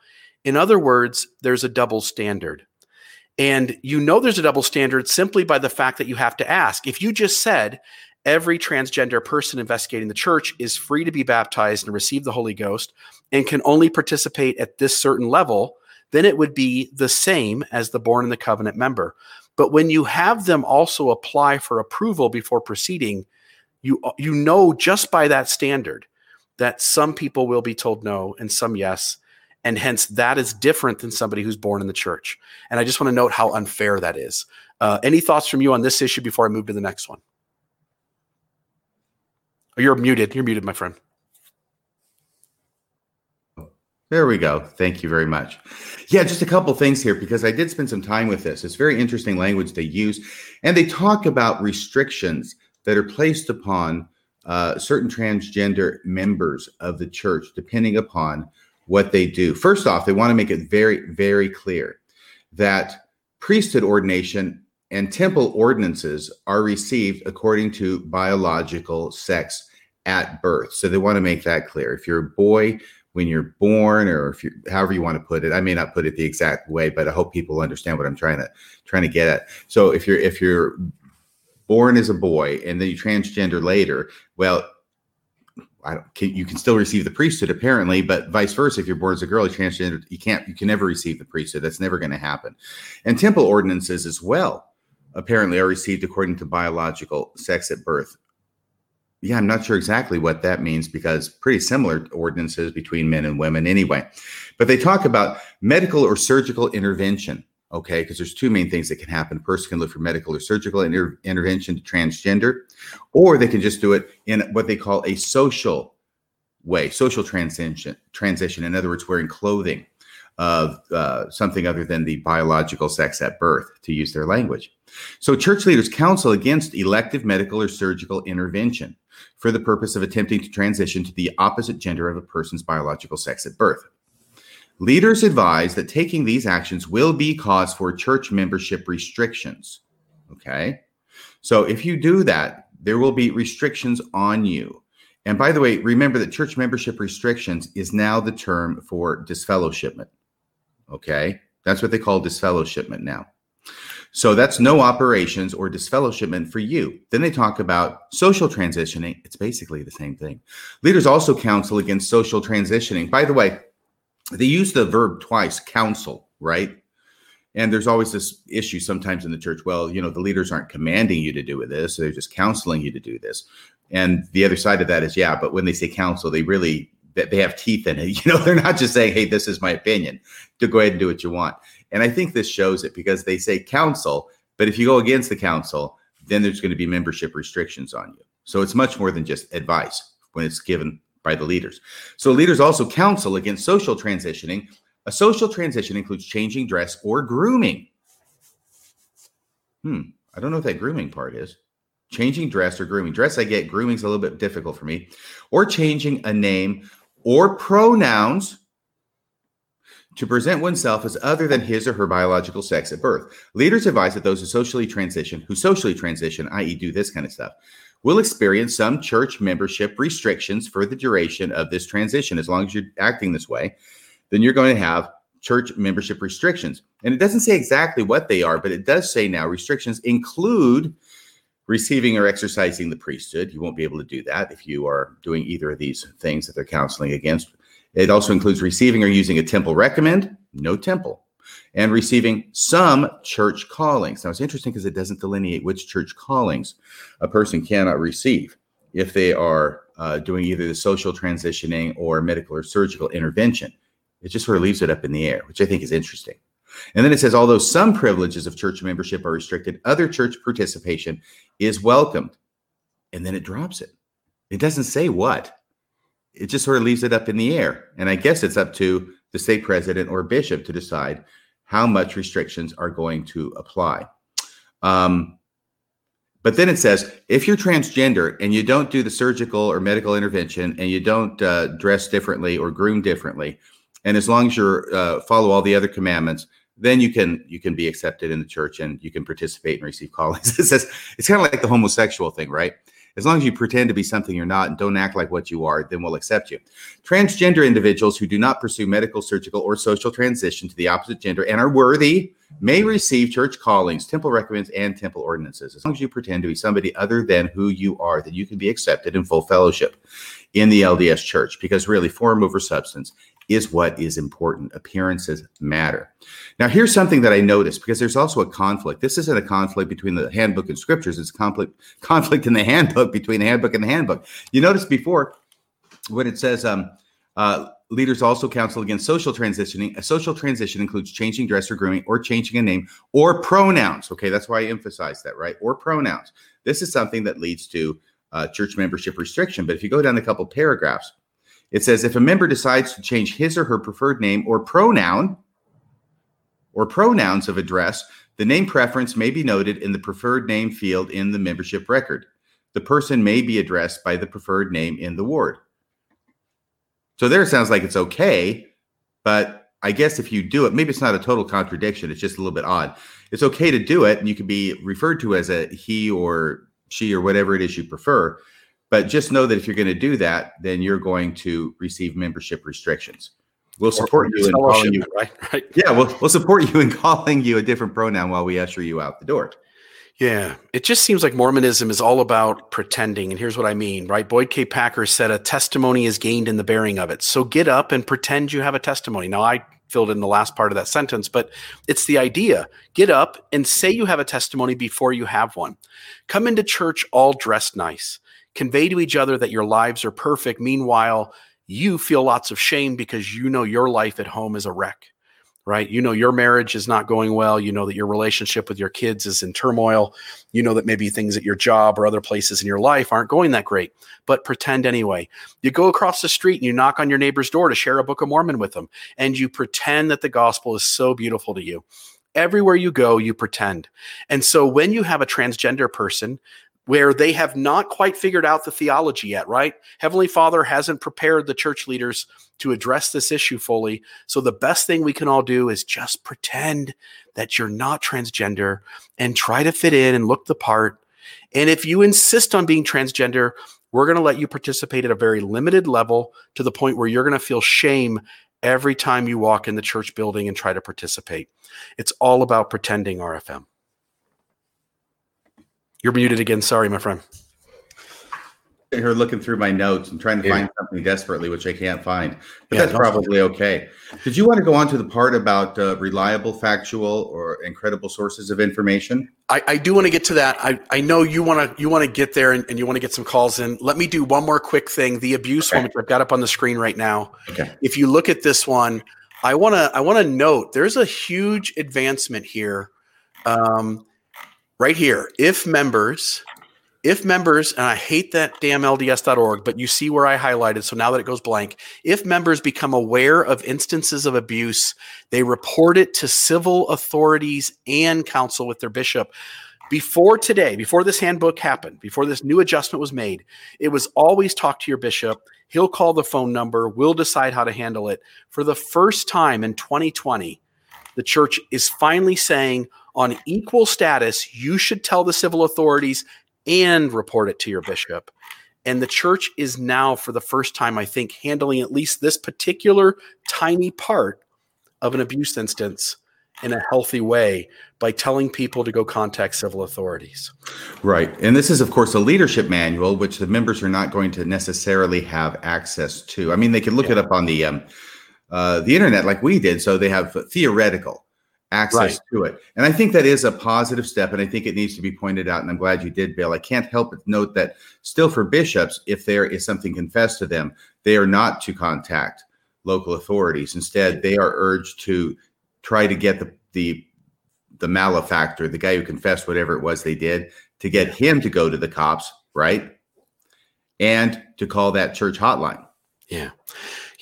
In other words, there's a double standard. And you know there's a double standard simply by the fact that you have to ask. If you just said every transgender person investigating the church is free to be baptized and receive the Holy Ghost and can only participate at this certain level, then it would be the same as the born in the covenant member. But when you have them also apply for approval before proceeding, you you know just by that standard that some people will be told no and some yes and hence that is different than somebody who's born in the church. And I just want to note how unfair that is. Uh, any thoughts from you on this issue before I move to the next one? Oh, you're muted. You're muted, my friend. There we go. Thank you very much. Yeah, just a couple things here because I did spend some time with this. It's very interesting language they use, and they talk about restrictions that are placed upon uh, certain transgender members of the church, depending upon what they do. First off, they want to make it very, very clear that priesthood ordination and temple ordinances are received according to biological sex at birth. So they want to make that clear. If you're a boy when you're born, or if you however you want to put it, I may not put it the exact way, but I hope people understand what I'm trying to trying to get at. So if you're if you're born as a boy and then you transgender later, well, I don't. you can still receive the priesthood apparently, but vice versa. If you're born as a girl, you transgender, you can't, you can never receive the priesthood. That's never going to happen. And temple ordinances as well, apparently, are received according to biological sex at birth. Yeah, I'm not sure exactly what that means because pretty similar ordinances between men and women anyway. But they talk about medical or surgical intervention Okay, because there's two main things that can happen. A person can look for medical or surgical inter- intervention to transgender, or they can just do it in what they call a social way, social transition. Transition, in other words, wearing clothing of uh, something other than the biological sex at birth, to use their language. So, church leaders counsel against elective medical or surgical intervention for the purpose of attempting to transition to the opposite gender of a person's biological sex at birth. Leaders advise that taking these actions will be cause for church membership restrictions. Okay. So if you do that, there will be restrictions on you. And by the way, remember that church membership restrictions is now the term for disfellowshipment. Okay. That's what they call disfellowshipment now. So that's no operations or disfellowshipment for you. Then they talk about social transitioning. It's basically the same thing. Leaders also counsel against social transitioning. By the way, they use the verb twice, counsel, right? And there's always this issue sometimes in the church. Well, you know, the leaders aren't commanding you to do with this; they're just counseling you to do this. And the other side of that is, yeah, but when they say counsel, they really they have teeth in it. (laughs) You know, they're not just saying, "Hey, this is my opinion." To go ahead and do what you want. And I think this shows it because they say counsel, but if you go against the counsel, then there's going to be membership restrictions on you. So it's much more than just advice when it's given by the leaders. So leaders also counsel against social transitioning. A social transition includes changing dress or grooming. Hmm, I don't know what that grooming part is. Changing dress or grooming. Dress, I get. Grooming's a little bit difficult for me. Or changing a name or pronouns to present oneself as other than his or her biological sex at birth. Leaders advise that those who socially transition, who socially transition, i.e., do this kind of stuff, will experience some church membership restrictions for the duration of this transition. As long as you're acting this way, then you're going to have church membership restrictions. And it doesn't say exactly what they are, but it does say now restrictions include receiving or exercising the priesthood. You won't be able to do that if you are doing either of these things that they're counseling against. It also includes receiving or using a temple recommend, no temple and receiving some church callings. Now, it's interesting because it doesn't delineate which church callings a person cannot receive if they are uh, doing either the social transitioning or medical or surgical intervention. It just sort of leaves it up in the air, which I think is interesting. And then it says, although some privileges of church membership are restricted, other church participation is welcomed. And then it drops it. It doesn't say what. It just sort of leaves it up in the air. And I guess it's up to the stake president or bishop to decide how much restrictions are going to apply. Um, but then it says if you're transgender and you don't do the surgical or medical intervention and you don't uh, dress differently or groom differently, and as long as you uh, follow all the other commandments, then you can you can be accepted in the church and you can participate and receive callings. (laughs) it says it's kind of like the homosexual thing, right? As long as you pretend to be something you're not and don't act like what you are, then we'll accept you. Transgender individuals who do not pursue medical, surgical, or social transition to the opposite gender and are worthy may receive church callings, temple recommends, and temple ordinances. As long as you pretend to be somebody other than who you are, then you can be accepted in full fellowship in the LDS church because really form over substance is what is important. Appearances matter. Now, here's something that I noticed because there's also a conflict. This isn't a conflict between the handbook and scriptures, it's conflict conflict in the handbook between the handbook and the handbook. You noticed before when it says um, uh, leaders also counsel against social transitioning. A social transition includes changing dress or grooming or changing a name or pronouns. Okay, that's why I emphasize that, right? Or pronouns. This is something that leads to uh, church membership restriction. But if you go down a couple paragraphs, it says if a member decides to change his or her preferred name or pronoun or pronouns of address, the name preference may be noted in the preferred name field in the membership record. The person may be addressed by the preferred name in the ward. So there it sounds like it's okay, but I guess if you do it, maybe it's not a total contradiction. It's just a little bit odd. It's okay to do it, and you can be referred to as a he or she or whatever it is you prefer. But just know that if you're going to do that, then you're going to receive membership restrictions. We'll support you in calling you right. (laughs) right. Yeah, we'll we'll support you in calling you a different pronoun while we usher you out the door. Yeah, it just seems like Mormonism is all about pretending. And here's what I mean, right? Boyd K. Packer said a testimony is gained in the bearing of it. So get up and pretend you have a testimony. Now, I filled in the last part of that sentence, but it's the idea. Get up and say you have a testimony before you have one. Come into church all dressed nice convey to each other that your lives are perfect. Meanwhile, you feel lots of shame because you know your life at home is a wreck. right? You know your marriage is not going well. You know that your relationship with your kids is in turmoil. You know that maybe things at your job or other places in your life aren't going that great, but pretend anyway. You go across the street and you knock on your neighbor's door to share a Book of Mormon with them, and you pretend that the gospel is so beautiful to you. Everywhere you go, you pretend. And so when you have a transgender person where they have not quite figured out the theology yet, right? Heavenly Father hasn't prepared the church leaders to address this issue fully. So the best thing we can all do is just pretend that you're not transgender and try to fit in and look the part. And if you insist on being transgender, we're going to let you participate at a very limited level to the point where you're going to feel shame every time you walk in the church building and try to participate. It's all about pretending RFM. You're muted again. Sorry, my friend. Here looking through my notes and trying to yeah. find something desperately, which I can't find. But yeah, that's probably okay. Did you want to go on to the part about uh, reliable, factual, or incredible sources of information? I, I do want to get to that. I, I know you want to you want to get there and, and, you want to get some calls in. Let me do one more quick thing. The abuse okay. one, which I've got up on the screen right now. Okay. If you look at this one, I want to I want to note there's a huge advancement here. Um, right here. If members, if members, and I hate that damn LDS.org, but you see where I highlighted. So now that it goes blank, if members become aware of instances of abuse, they report it to civil authorities and counsel with their bishop. Before today, before this handbook happened, before this new adjustment was made, it was always talk to your bishop. He'll call the phone number. We'll decide how to handle it. For the first time in 2020, the church is finally saying, on equal status, you should tell the civil authorities and report it to your bishop. And the church is now, for the first time, I think, handling at least this particular tiny part of an abuse instance in a healthy way by telling people to go contact civil authorities. Right. And this is, of course, a leadership manual, which the members are not going to necessarily have access to. I mean, they can look yeah. it up on the um, uh, the internet like we did, so they have theoretical access right. to it. And I think that is a positive step. And I think it needs to be pointed out. And I'm glad you did, Bill. I can't help but note that still for bishops, if there is something confessed to them, they are not to contact local authorities. Instead, they are urged to try to get the, the, the malefactor, the guy who confessed whatever it was they did, to get him to go to the cops, right? And to call that church hotline. Yeah.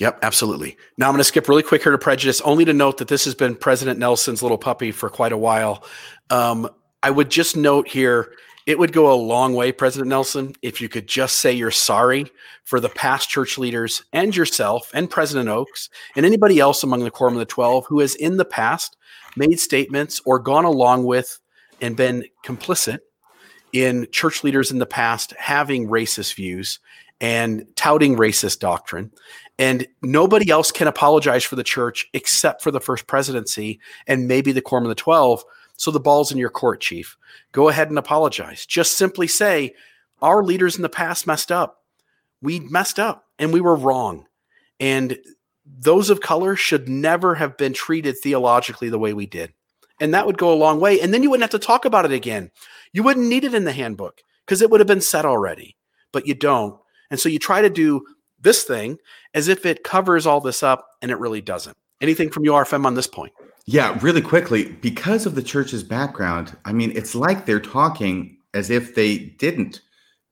Yep, absolutely. Now I'm going to skip really quick here to prejudice, only to note that this has been President Nelson's little puppy for quite a while. Um, I would just note here, it would go a long way, President Nelson, if you could just say you're sorry for the past church leaders and yourself and President Oaks and anybody else among the Quorum of the Twelve who has in the past made statements or gone along with and been complicit in church leaders in the past having racist views and touting racist doctrine. And nobody else can apologize for the church except for the first presidency and maybe the Quorum of the 12. So the ball's in your court, Chief. Go ahead and apologize. Just simply say, our leaders in the past messed up. We messed up and we were wrong. And those of color should never have been treated theologically the way we did. And that would go a long way. And then you wouldn't have to talk about it again. You wouldn't need it in the handbook because it would have been said already, but you don't. And so you try to do this thing as if it covers all this up and it really doesn't. Anything from URFM on this point? Yeah, really quickly, because of the church's background, I mean, it's like they're talking as if they didn't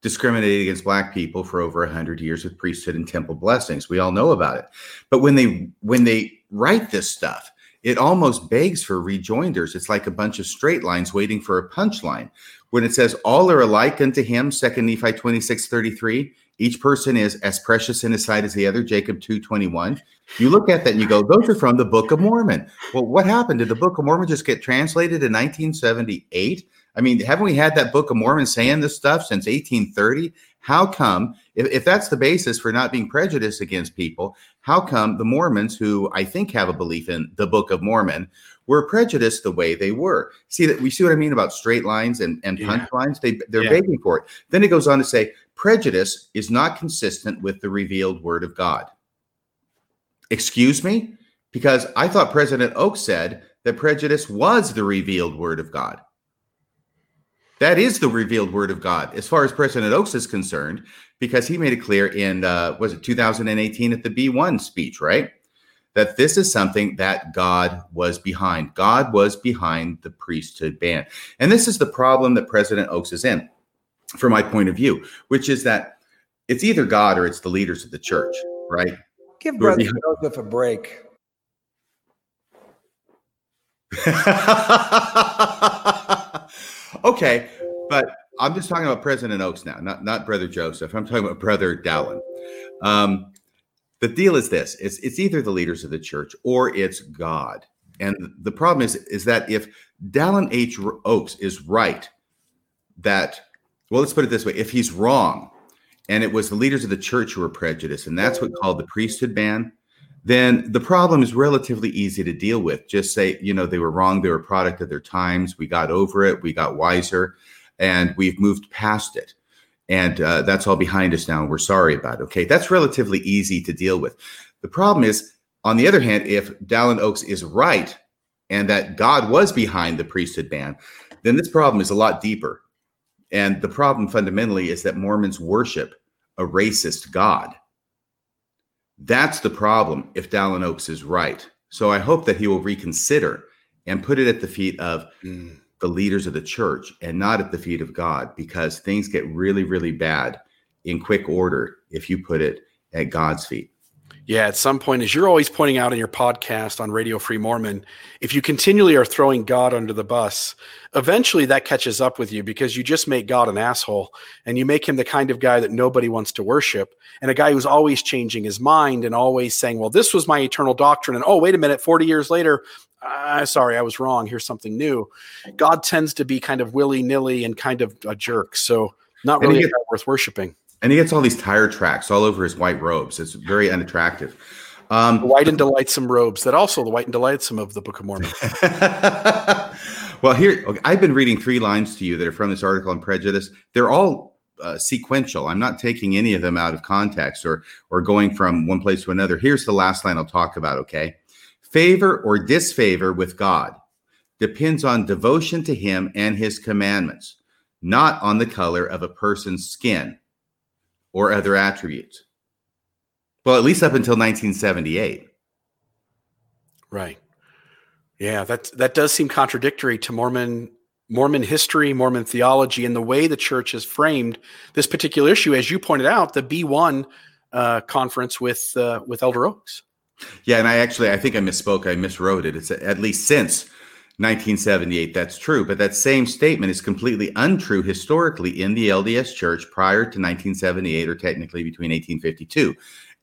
discriminate against black people for over 100 years with priesthood and temple blessings. We all know about it. But when they when they write this stuff, it almost begs for rejoinders. It's like a bunch of straight lines waiting for a punchline. When it says all are alike unto him, second Nephi 26, 33, each person is as precious in his sight as the other, Jacob 2:21. You look at that and you go, those are from the Book of Mormon. Well, what happened? Did the Book of Mormon just get translated in 1978? I mean, haven't we had that Book of Mormon saying this stuff since 1830? How come, if, if that's the basis for not being prejudiced against people, how come the Mormons, who I think have a belief in the Book of Mormon, were prejudiced the way they were? See that we see what I mean about straight lines and, and punch yeah. lines? They they're yeah. begging for it. Then it goes on to say, prejudice is not consistent with the revealed word of God. Excuse me? Because I thought President Oaks said that prejudice was the revealed word of God. That is the revealed word of God, as far as President Oaks is concerned, because he made it clear in uh, was it 2018 at the Be One speech, right? That this is something that God was behind. God was behind the priesthood ban. And this is the problem that President Oaks is in, from my point of view, which is that it's either God or it's the leaders of the church, right? Give Brother Joseph a break. (laughs) okay, but I'm just talking about President Oaks now, not not Brother Joseph. I'm talking about Brother Dallin. Um, the deal is this: it's it's either the leaders of the church or it's God. And the problem is is that if Dallin H. Oaks is right, that well, let's put it this way: if he's wrong, and it was the leaders of the church who were prejudiced, and that's what called the priesthood ban, then the problem is relatively easy to deal with. Just say, you know, they were wrong, they were a product of their times. We got over it, we got wiser, and we've moved past it. And uh, that's all behind us now, and we're sorry about it. Okay, that's relatively easy to deal with. The problem is, on the other hand, if Dallin Oaks is right and that God was behind the priesthood ban, then this problem is a lot deeper. And the problem fundamentally is that Mormons worship a racist God. That's the problem if Dallin Oaks is right. So I hope that he will reconsider and put it at the feet of mm. The leaders of the church and not at the feet of God because things get really, really bad in quick order if you put it at God's feet. Yeah, at some point, as you're always pointing out in your podcast on Radio Free Mormon, if you continually are throwing God under the bus, eventually that catches up with you because you just make God an asshole and you make him the kind of guy that nobody wants to worship and a guy who's always changing his mind and always saying, well, this was my eternal doctrine. And oh, wait a minute, 40 years later, uh, sorry, I was wrong. Here's something new. God tends to be kind of willy nilly and kind of a jerk. So, not really worth worshiping and he gets all these tire tracks all over his white robes. It's very unattractive. Um, white and delightsome robes that also the white and delightsome of the Book of Mormon. (laughs) well, here okay, I've been reading three lines to you that are from this article on prejudice. They're all uh, sequential. I'm not taking any of them out of context or or going from one place to another. Here's the last line I'll talk about. Okay, favor or disfavor with God depends on devotion to Him and His commandments, not on the color of a person's skin or other attributes. Well, at least up until 1978. Right. Yeah, that that does seem contradictory to Mormon Mormon history, Mormon theology, and the way the church has framed this particular issue. As you pointed out, the Be One uh, conference with uh, with Elder Oaks. Yeah, and I actually I think I misspoke. I miswrote it. It's at least since 1978. That's true, but that same statement is completely untrue historically in the LDS Church prior to 1978, or technically between 1852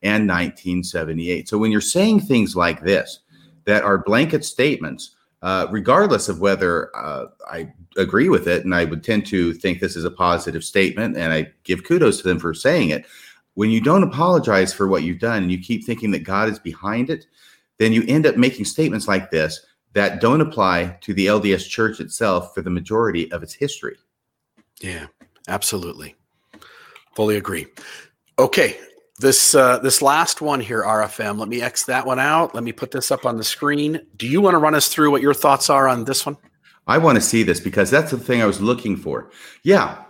and 1978. So when you're saying things like this that are blanket statements, uh, regardless of whether uh, I agree with it, and I would tend to think this is a positive statement, and I give kudos to them for saying it. When you don't apologize for what you've done and you keep thinking that God is behind it, then you end up making statements like this that don't apply to the LDS church itself for the majority of its history. Yeah, absolutely. Fully agree. Okay, this uh, this last one here, RFM. Let me X that one out. Let me put this up on the screen. Do you want to run us through what your thoughts are on this one? I want to see this because that's the thing I was looking for. Yeah,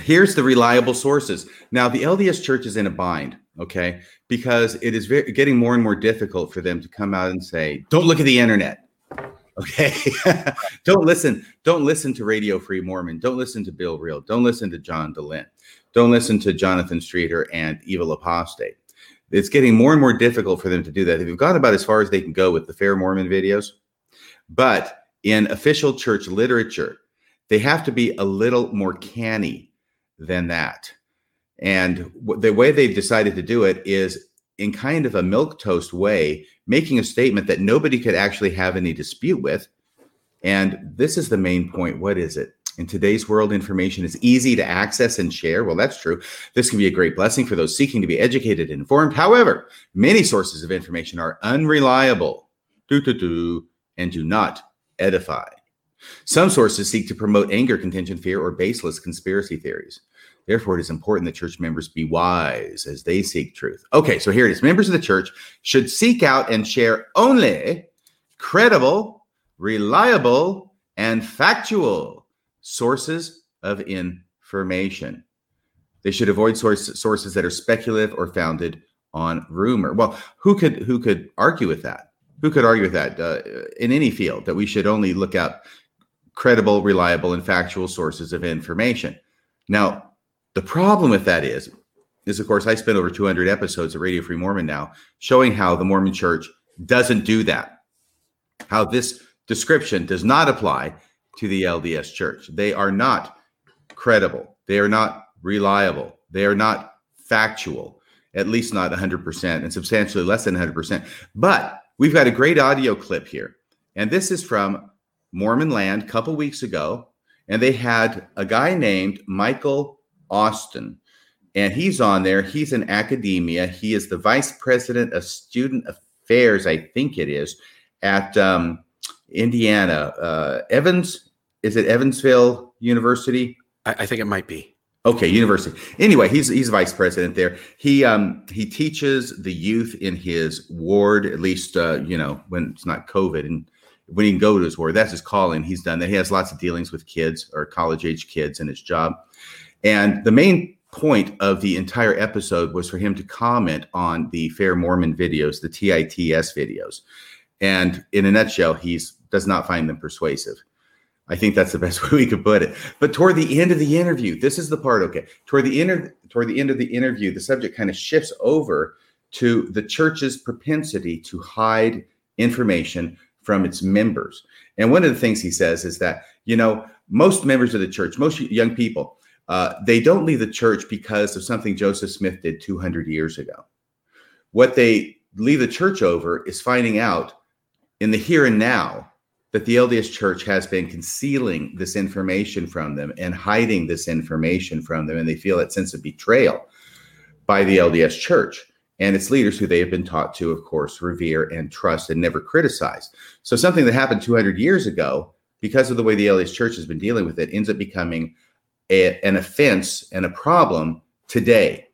here's the reliable sources. Now, the LDS Church is in a bind, okay, because it is very, getting more and more difficult for them to come out and say, "Don't look at the internet." (laughs) Okay. (laughs) don't listen. Don't listen to Radio Free Mormon. Don't listen to Bill Reel. Don't listen to John Dehlin. Don't listen to Jonathan Streeter and Evil Apostate. It's getting more and more difficult for them to do that. They've gone about as far as they can go with the Fair Mormon videos. But in official church literature, they have to be a little more canny than that. And the way they've decided to do it is in kind of a milk toast way, making a statement that nobody could actually have any dispute with. And this is the main point. What is it? In today's world, information is easy to access and share. Well, that's true. This can be a great blessing for those seeking to be educated and informed. However, many sources of information are unreliable and do not edify. Some sources seek to promote anger, contention, fear, or baseless conspiracy theories. Therefore, it is important that church members be wise as they seek truth. Okay, so here it is. Members of the church should seek out and share only credible, reliable, and factual sources of information. They should avoid source, sources that are speculative or founded on rumor. Well, who could who could argue with that? Who could argue with that uh, in any field that we should only look at credible, reliable, and factual sources of information? Now, the problem with that is, is of course I spent over 200 episodes of Radio Free Mormon now showing how the Mormon Church doesn't do that. How this description does not apply to the LDS Church. They are not credible. They are not reliable. They are not factual, at least not 100%, and substantially less than 100%. But we've got a great audio clip here. And this is from Mormon Land a couple weeks ago. And they had a guy named Michael Austin. And he's on there. He's in academia. He is the vice president of student affairs, I think it is, at um, Indiana. Uh, Evans, is it Evansville University? I, I think it might be. Okay, university. Anyway, he's he's vice president there. He um he teaches the youth in his ward, at least uh, you know when it's not COVID, and when he can go to his ward, that's his calling. He's done that. He has lots of dealings with kids or college age kids in his job. And the main point of the entire episode was for him to comment on the Fair Mormon videos, the TITS videos. And in a nutshell, he does not find them persuasive. I think that's the best (laughs) way we could put it. But toward the end of the interview, this is the part. Okay, toward the inter- toward the end of the interview, the subject kind of shifts over to the church's propensity to hide information from its members. And one of the things he says is that you know most members of the church, most young people, uh, they don't leave the church because of something Joseph Smith did 200 years ago. What they leave the church over is finding out in the here and now that the LDS church has been concealing this information from them and hiding this information from them. And they feel that sense of betrayal by the LDS church and its leaders, who they have been taught to, of course, revere and trust and never criticize. So, something that happened 200 years ago, because of the way the LDS church has been dealing with it, ends up becoming a, an offense and a problem today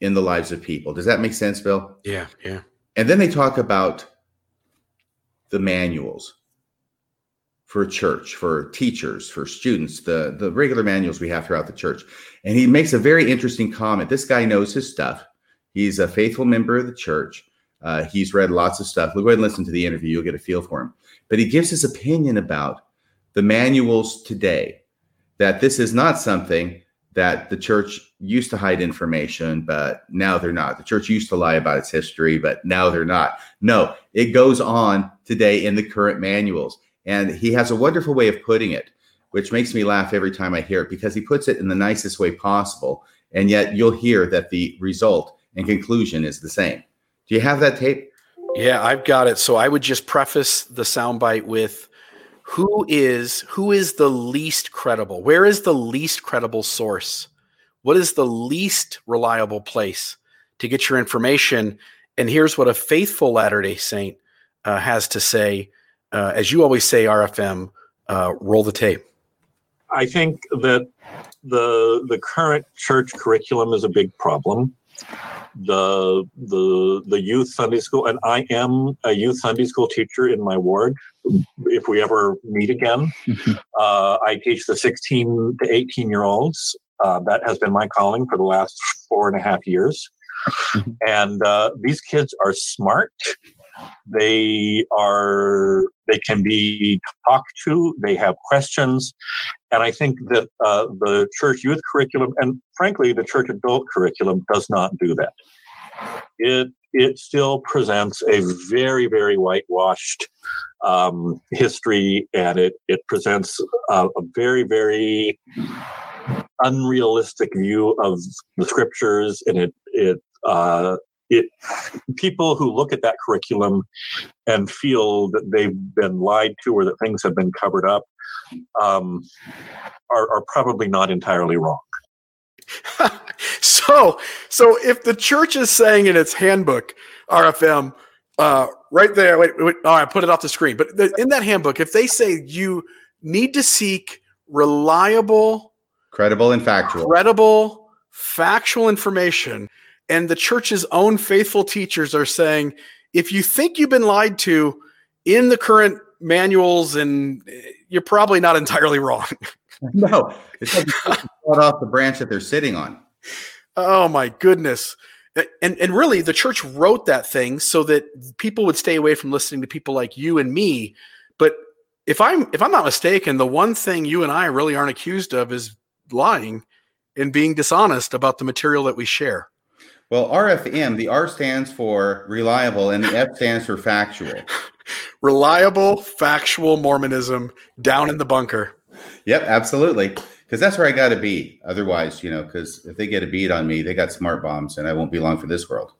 in the lives of people. Does that make sense, Bill? Yeah, yeah. And then they talk about the manuals for church, for teachers, for students, the, the regular manuals we have throughout the church. And he makes a very interesting comment. This guy knows his stuff. He's a faithful member of the church. Uh, he's read lots of stuff. We'll go ahead and listen to the interview. You'll get a feel for him. But he gives his opinion about the manuals today, that this is not something that the church used to hide information, but now they're not. The church used to lie about its history, but now they're not. No, it goes on today in the current manuals. And he has a wonderful way of putting it, which makes me laugh every time I hear it because he puts it in the nicest way possible. And yet you'll hear that the result and conclusion is the same. Do you have that tape? Yeah, I've got it. So I would just preface the soundbite with who is who is the least credible? Where is the least credible source? What is the least reliable place to get your information? And here's what a faithful Latter-day Saint uh, has to say uh, as you always say, RFM, uh, roll the tape. I think that the the current church curriculum is a big problem. The the the youth Sunday school, and I am a youth Sunday school teacher in my ward. If we ever meet again, (laughs) uh, I teach the 16 to 18 year olds. Uh, that has been my calling for the last four and a half years. (laughs) and uh, these kids are smart they are they can be talked to. They have questions, and I think that uh, the church youth curriculum and frankly the church adult curriculum does not do that. It it still presents a very very whitewashed um, history, and it it presents a, a very very unrealistic view of the scriptures, and it it uh, it people who look at that curriculum and feel that they've been lied to or that things have been covered up um, are, are probably not entirely wrong. (laughs) so, so if the church is saying in its handbook, RFM, uh, right there, wait, wait, all right, put it off the screen. But the, in that handbook, if they say you need to seek reliable, credible, and factual, credible, factual information and the church's own faithful teachers are saying if you think you've been lied to in the current manuals and eh, you're probably not entirely wrong. (laughs) No it's like cut off the branch that they're sitting on. Oh my goodness. And and really the church wrote that thing so that people would stay away from listening to people like you and me. But if i'm if i'm not mistaken the one thing you and i really aren't accused of is lying and being dishonest about the material that we share well rfm the r stands for reliable and the f stands for factual (laughs) reliable factual mormonism down in the bunker yep absolutely because that's where I got to be. Otherwise, you know, because if they get a beat on me, they got smart bombs, and I won't be long for this world.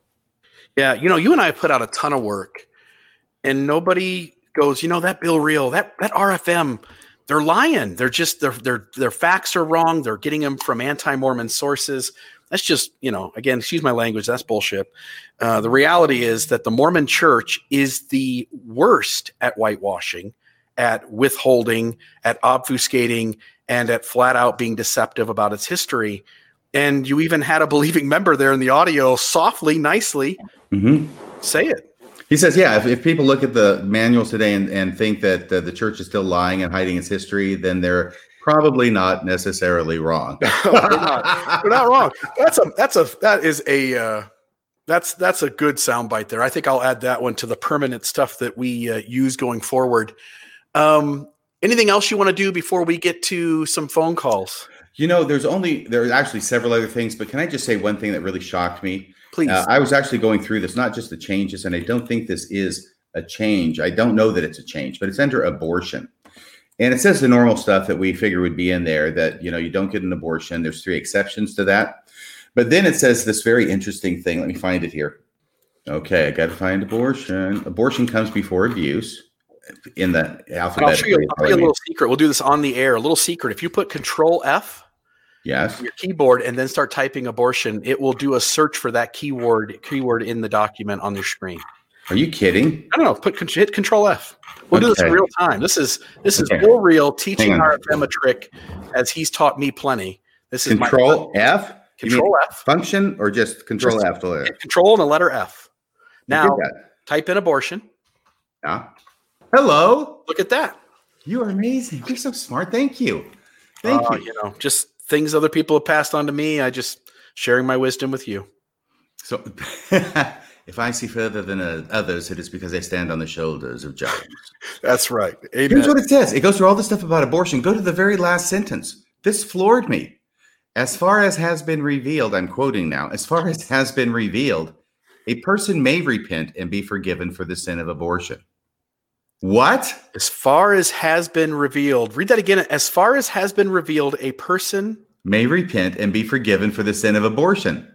Yeah, you know, you and I put out a ton of work, and nobody goes, you know, that Bill Reel, that that RFM, they're lying. They're just their their their facts are wrong. They're getting them from anti-Mormon sources. That's just, you know, again, excuse my language. That's bullshit. Uh, the reality is that the Mormon Church is the worst at whitewashing, at withholding, at obfuscating, and at flat out being deceptive about its history. And you even had a believing member there in the audio softly, nicely mm-hmm. say it. He says, yeah, if, if, people look at the manuals today and, and think that uh, the church is still lying and hiding its history, then they're probably not necessarily wrong. (laughs) they're, not, not wrong. That's a, that's a, that is a, uh, that's, that's a good soundbite there. I think I'll add that one to the permanent stuff that we uh, use going forward. Um, Anything else you want to do before we get to some phone calls? You know, there's only there's actually several other things, but can I just say one thing that really shocked me? Please. Uh, I was actually going through this, not just the changes, and I don't think this is a change. I don't know that it's a change, but it's under abortion. And it says the normal stuff that we figure would be in there that, you know, you don't get an abortion. There's three exceptions to that. But then it says this very interesting thing. Let me find it here. Okay, I got to find abortion. Abortion comes before abuse in the alphabet. I'll show you, I'll you a little secret. We'll do this on the air. A little secret. If you put Control F, yes, your keyboard, and then start typing abortion, it will do a search for that keyword keyword in the document on your screen. Are you kidding? I don't know. Put hit Control F. We'll okay. do this in real time. This is this is okay. real real teaching RFM a trick, as he's taught me plenty. This is Control F. Control F. Function or just Control just F? Control and a letter F. Now type in abortion. Yeah. Hello. Look at that. You are amazing. You're so smart. Thank you. Thank uh, you. You know, just things other people have passed on to me. I just sharing my wisdom with you. So, (laughs) if I see further than uh, others, it is because I stand on the shoulders of giants. (laughs) That's right. Amen. Here's what it says. It goes through all the stuff about abortion. Go to the very last sentence. This floored me. As far as has been revealed, I'm quoting now. As far as has been revealed, a person may repent and be forgiven for the sin of abortion. What? As far as has been revealed, read that again. As far as has been revealed, a person may repent and be forgiven for the sin of abortion.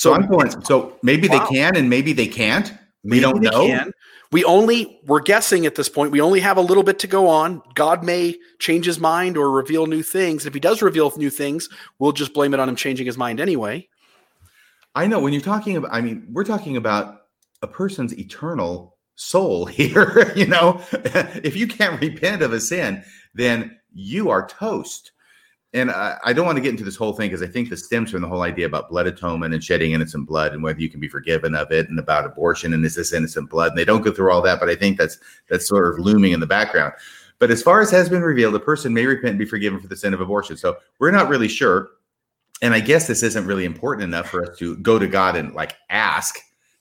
So, I'm going. So maybe wow. they can, and maybe they can't. We maybe don't know. Can. We only we're guessing at this point. We only have a little bit to go on. God may change his mind or reveal new things. If he does reveal new things, we'll just blame it on him changing his mind anyway. I know when you're talking about. I mean, we're talking about a person's eternal soul (laughs) here. you know, (laughs) if you can't repent of a sin, then you are toast. And I, I don't want to get into this whole thing because I think this stems from the whole idea about blood atonement and shedding innocent blood and whether you can be forgiven of it and about abortion and is this innocent blood. And they don't go through all that, but I think that's that's sort of looming in the background. But as far as has been revealed, a person may repent and be forgiven for the sin of abortion. So we're not really sure. And I guess this isn't really important enough for us to go to God and like ask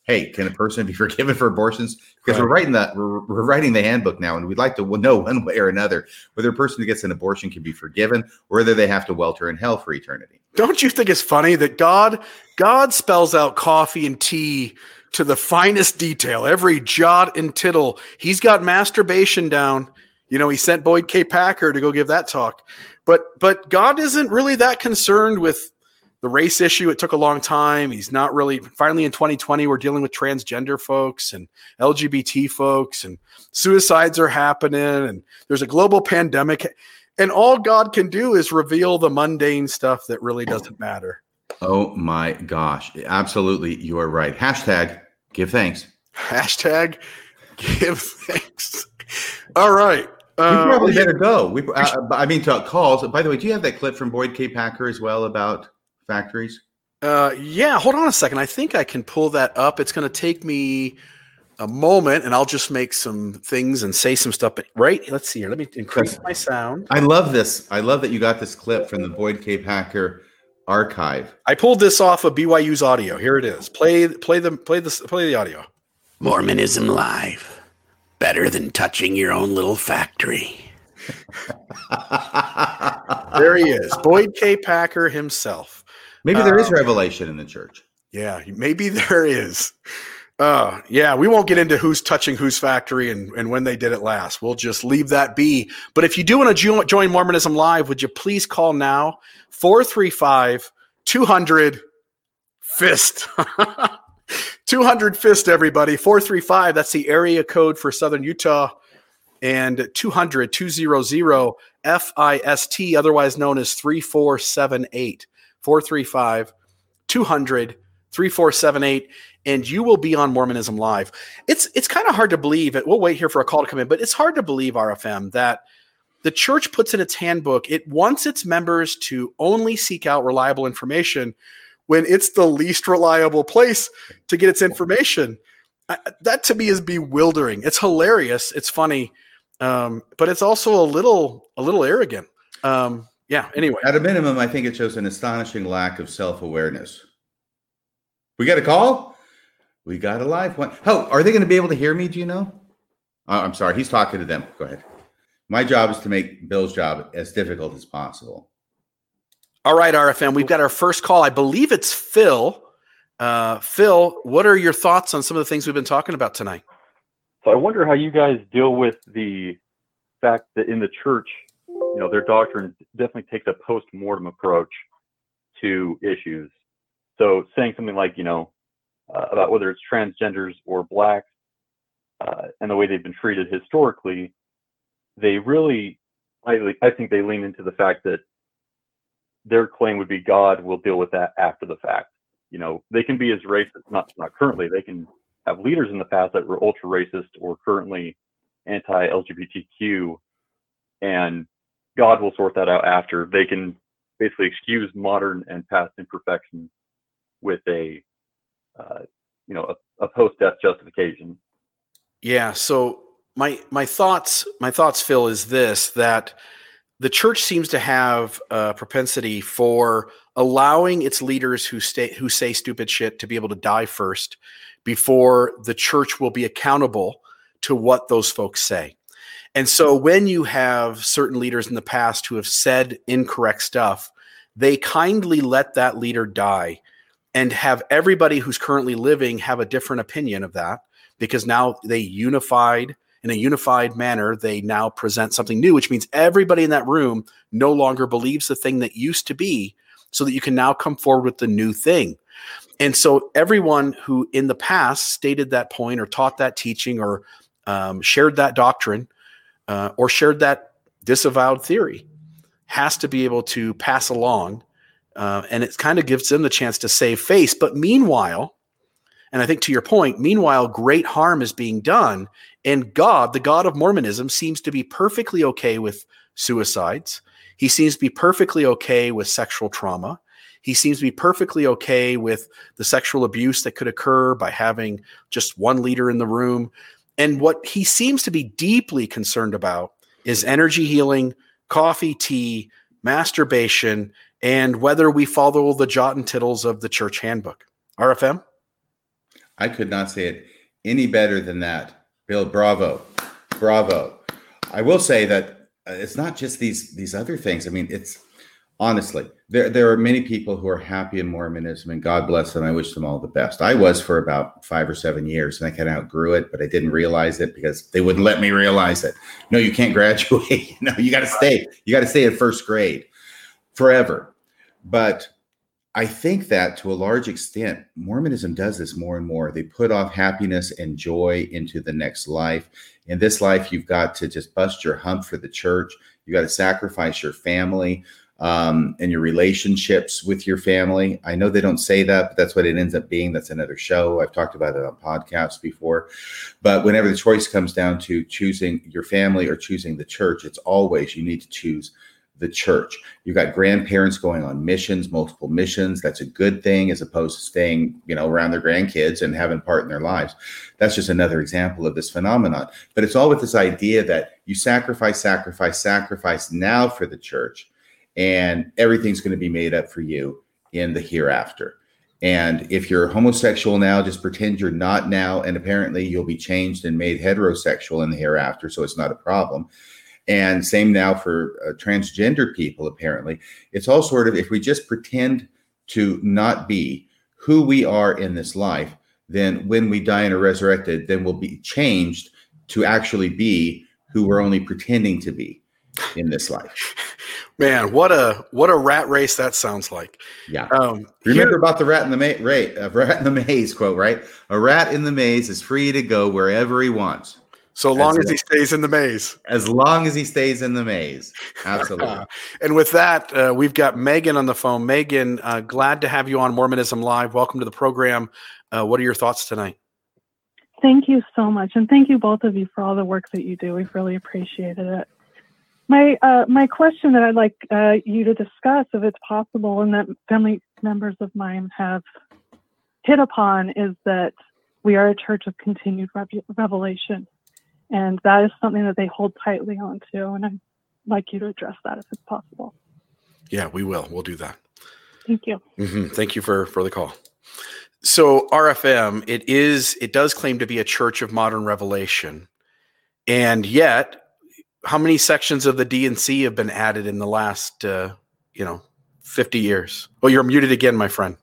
hey, can a person be (laughs) forgiven for abortions? Because right. we're writing that we're, we're, writing the handbook now, and we'd like to know (laughs) one way or another whether a person who gets an abortion can be forgiven or whether they have to welter in hell for eternity. Don't you think it's funny that God God spells out coffee and tea to the finest detail, every jot and tittle. He's got masturbation down. You know, he sent Boyd K. Packer to go give that talk. But but God isn't really that concerned with the race issue, it took a long time. He's not really, finally in 2020, we're dealing with transgender folks and LGBT folks, and suicides are happening, and there's a global pandemic. And all God can do is reveal the mundane stuff that really doesn't matter. Oh my gosh. Absolutely. You are right. Hashtag give thanks. Hashtag give thanks. All right. we probably uh, better go. We, uh, I mean, to calls. By the way, do you have that clip from Boyd K. Packer as well about factories? Uh, yeah, hold on a second. I think I can pull that up. It's going to take me a moment, and I'll just make some things and say some stuff. But right, let's see here. Let me increase my sound. I love this. I love that you got this clip from the Boyd K. Packer archive. I pulled this off of BYU's audio. Here it is. Play play the play the play the audio. Mormonism live. Better than touching your own little factory. (laughs) there he is. Boyd K. Packer himself. Maybe there is um, revelation in the church. Yeah, maybe (laughs) there is. Uh, yeah, we won't get into who's touching whose factory and, and when they did it last. We'll just leave that be. But if you do want to join Mormonism Live, would you please call now 435 200 FIST. (laughs) 200 FIST, everybody. 435, that's the area code for Southern Utah. And 200 200 FIST, otherwise known as 3478. 435 200 3478 and you will be on Mormonism Live. It's it's kind of hard to believe it. We'll wait here for a call to come in, but it's hard to believe RFM that the church puts in its handbook it wants its members to only seek out reliable information when it's the least reliable place to get its information. that to me is bewildering. It's hilarious. It's funny, um, but it's also a little a little arrogant. Um, yeah. Anyway, at a minimum, I think it shows an astonishing lack of self awareness. We got a call. We got a live one. Oh, are they going to be able to hear me? Do you know? Oh, I'm sorry. He's talking to them. Go ahead. My job is to make Bill's job as difficult as possible. All right, RFM. We've got our first call. I believe it's Phil. Uh, Phil, what are your thoughts on some of the things we've been talking about tonight? So I wonder how you guys deal with the fact that in the church, you know, their doctrine definitely takes a post-mortem approach to issues. So saying something like, you know, uh, about whether it's transgenders or blacks uh, and the way they've been treated historically, they really, I, I think they lean into the fact that their claim would be God will deal with that after the fact. You know, they can be as racist, not not currently. They can have leaders in the past that were ultra racist or currently anti-LGBTQ, and God will sort that out after. They can basically excuse modern and past imperfections with a uh, you know a, a post-death justification. Yeah. So my my thoughts my thoughts, Phil, is this that the church seems to have a propensity for allowing its leaders who stay who say stupid shit to be able to die first before the church will be accountable to what those folks say. And so when you have certain leaders in the past who have said incorrect stuff, they kindly let that leader die and have everybody who's currently living have a different opinion of that because now they unified in a unified manner they now present something new which means everybody in that room no longer believes the thing that used to be so that you can now come forward with the new thing. And so everyone who in the past stated that point or taught that teaching or um, shared that doctrine uh, or shared that disavowed theory has to be able to pass along uh, and it kind of gives them the chance to save face. But meanwhile, and I think to your point, meanwhile, great harm is being done. And God, the God of Mormonism, seems to be perfectly okay with suicides. He seems to be perfectly okay with sexual trauma. He seems to be perfectly okay with the sexual abuse that could occur by having just one leader in the room. And what he seems to be deeply concerned about is energy healing, coffee, tea, masturbation, and whether we follow the jot and tittles of the church handbook. RFM? I could not say it any better than that. Bill, bravo. Bravo. I will say that uh, it's not just these these other things. I mean, it's honestly, there there are many people who are happy in Mormonism and God bless them. I wish them all the best. I was for about 5 or 7 years and I kind of outgrew it, but I didn't realize it because they wouldn't let me realize it. No, you can't (laughs) graduate. (laughs) no, you got to stay. You got to stay in first grade forever. But I think that to a large extent, Mormonism does this more and more. They put off happiness and joy into the next life. In this life, you've got to just bust your hump for the church. You got to sacrifice your family um, and your relationships with your family. I know they don't say that, but that's what it ends up being. That's another show. I've talked about it on podcasts before. But whenever the choice comes down to choosing your family or choosing the church, it's always you need to choose the church. You've got grandparents going on missions, multiple missions. That's a good thing as opposed to staying, you know, around their grandkids and having part in their lives. That's just another example of this phenomenon. But it's all with this idea that you sacrifice, sacrifice, sacrifice now for the church, and everything's going to be made up for you in the hereafter. And if you're homosexual now, just pretend you're not now. And apparently you'll be changed and made heterosexual in the hereafter. So it's not a problem. And same now for uh, transgender people, apparently. It's all sort of, if we just pretend to not be who we are in this life, then when we die and are resurrected, then we'll be changed to actually be who we're only pretending to be in this life. Man, what a what a rat race that sounds like. Yeah. Um, Remember here, about the rat in the maze, right? Uh, (laughs) rat in the maze quote, right? A rat in the maze is free to go wherever he wants. So long as, as he stays in the maze. As long as he stays in the maze. Absolutely. (laughs) and with that, uh, we've got Megan on the phone. Megan, uh, glad to have you on Mormonism Live. Welcome to the program. Uh, what are your thoughts tonight? Thank you so much. And thank you both of you for all the work that you do. We've really appreciated it. My uh, my question that I'd like uh, you to discuss, if it's possible, and that family members of mine have hit upon, is that we are a church of continued revelation, and that is something that they hold tightly onto. And I'd like you to address that if it's possible. Yeah, we will. We'll do that. Thank you. Mm-hmm. Thank you for for the call. So RFM, it is it does claim to be a church of modern revelation, and yet how many sections of the D&C have been added in the last uh, you know 50 years? Oh, you're muted again, my friend.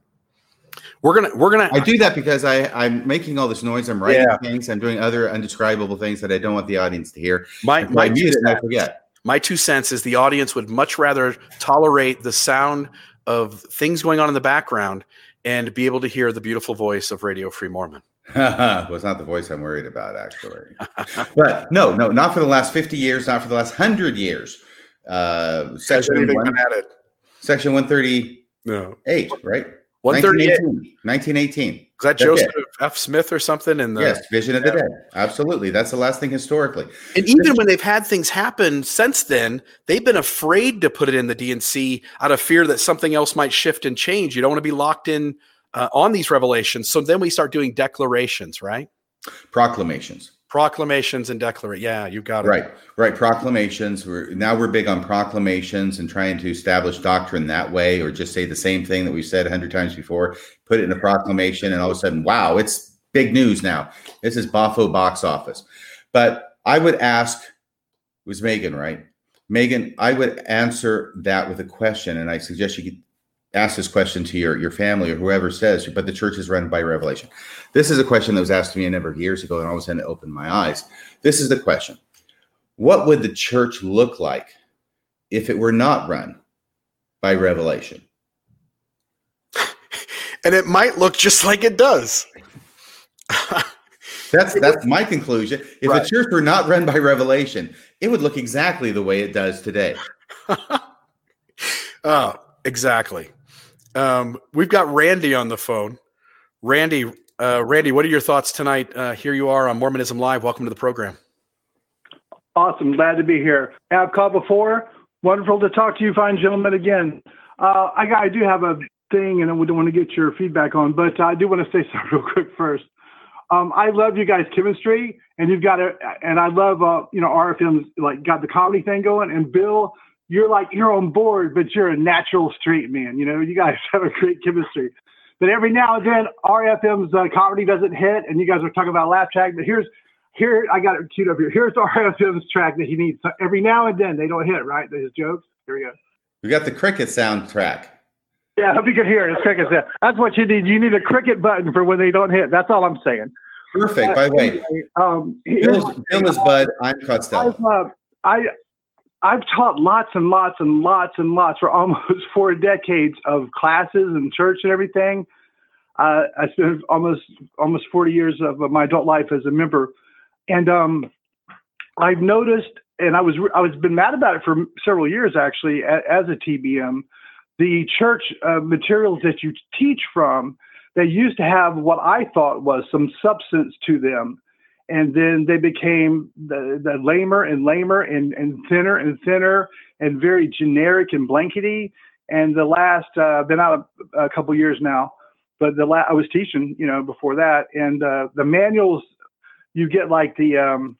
We're gonna we're gonna I do that because I I'm making all this noise. I'm writing yeah. things. I'm doing other undescribable things that I don't want the audience to hear. My my mute and I forget. My two cents is the audience would much rather tolerate the sound of things going on in the background and be able to hear the beautiful voice of Radio Free Mormon. (laughs) well, it's not the voice I'm worried about, actually. but no, no, not for the last 50 years, not for the last 100 years. Uh, section, one, section 138, no. right? 138. 1918. Is that Joseph F. Smith or something? In the yes, Vision of the Dead. Absolutely, that's the last thing historically. And even when they've had things happen since then, they've been afraid to put it in the D&C out of fear that something else might shift and change. You don't want to be locked in uh, on these revelations. So then we start doing declarations, right? Proclamations. Proclamations and declaration. Yeah, you got it. Right, right. Proclamations. We're now we're big on proclamations and trying to establish doctrine that way, or just say the same thing that we've said a hundred times before. Put it in a proclamation, and all of a sudden, wow, it's big news now. This is Bafo box office. But I would ask, it was Megan, right? Megan, I would answer that with a question, and I suggest you ask this question to your, your family or whoever says, but the church is run by revelation. This is a question that was asked to me a number of years ago, and all of a sudden it opened my eyes. This is the question What would the church look like if it were not run by revelation? (laughs) and it might look just like it does. (laughs) that's that's my conclusion. If right. the church were not run by revelation, it would look exactly the way it does today. (laughs) oh, exactly. Um, we've got Randy on the phone. Randy, uh, Randy, what are your thoughts tonight? Uh, here you are on Mormonism Live. Welcome to the program. Awesome. Glad to be here. I've called before. Wonderful to talk to you, fine gentlemen, again. Uh, I, I do have a thing, and I would want to get your feedback on, but I do want to say (laughs) something real quick first. Um, I love you guys' chemistry, and you've got it, and I love, uh, you know, RFM's like got the comedy thing going, and Bill you're like you're on board, but you're a natural straight man. You know, you guys (laughs) have a great chemistry. But every now and then, RFM's uh, comedy doesn't hit, and you guys are talking about laugh track. But here's here I got it queued up here. Here's (laughs) RFM's track that he needs. So every now and then they don't hit right. His jokes. Here we go. We got the cricket soundtrack. Yeah, I hope you can hear it. It's cricket sound. That's what you need. You need a cricket button for when they don't hit. That's all I'm saying. Perfect. By the way, um, Bill, Bill is Bud. I'm Costello. Uh, I I've taught lots and lots and lots and lots for (laughs) almost four decades of classes and church and everything. Uh, I spent almost almost 40 years of my adult life as a member, and um, I've noticed, and I was I was been mad about it for several years actually as a TBM. The church uh, materials that you teach from, they used to have what I thought was some substance to them and then they became the, the lamer and lamer and, and thinner and thinner and very generic and blankety. And the last, uh, been out a, a couple years now, but the last I was teaching, you know, before that, and uh, the manuals, you get like the, um,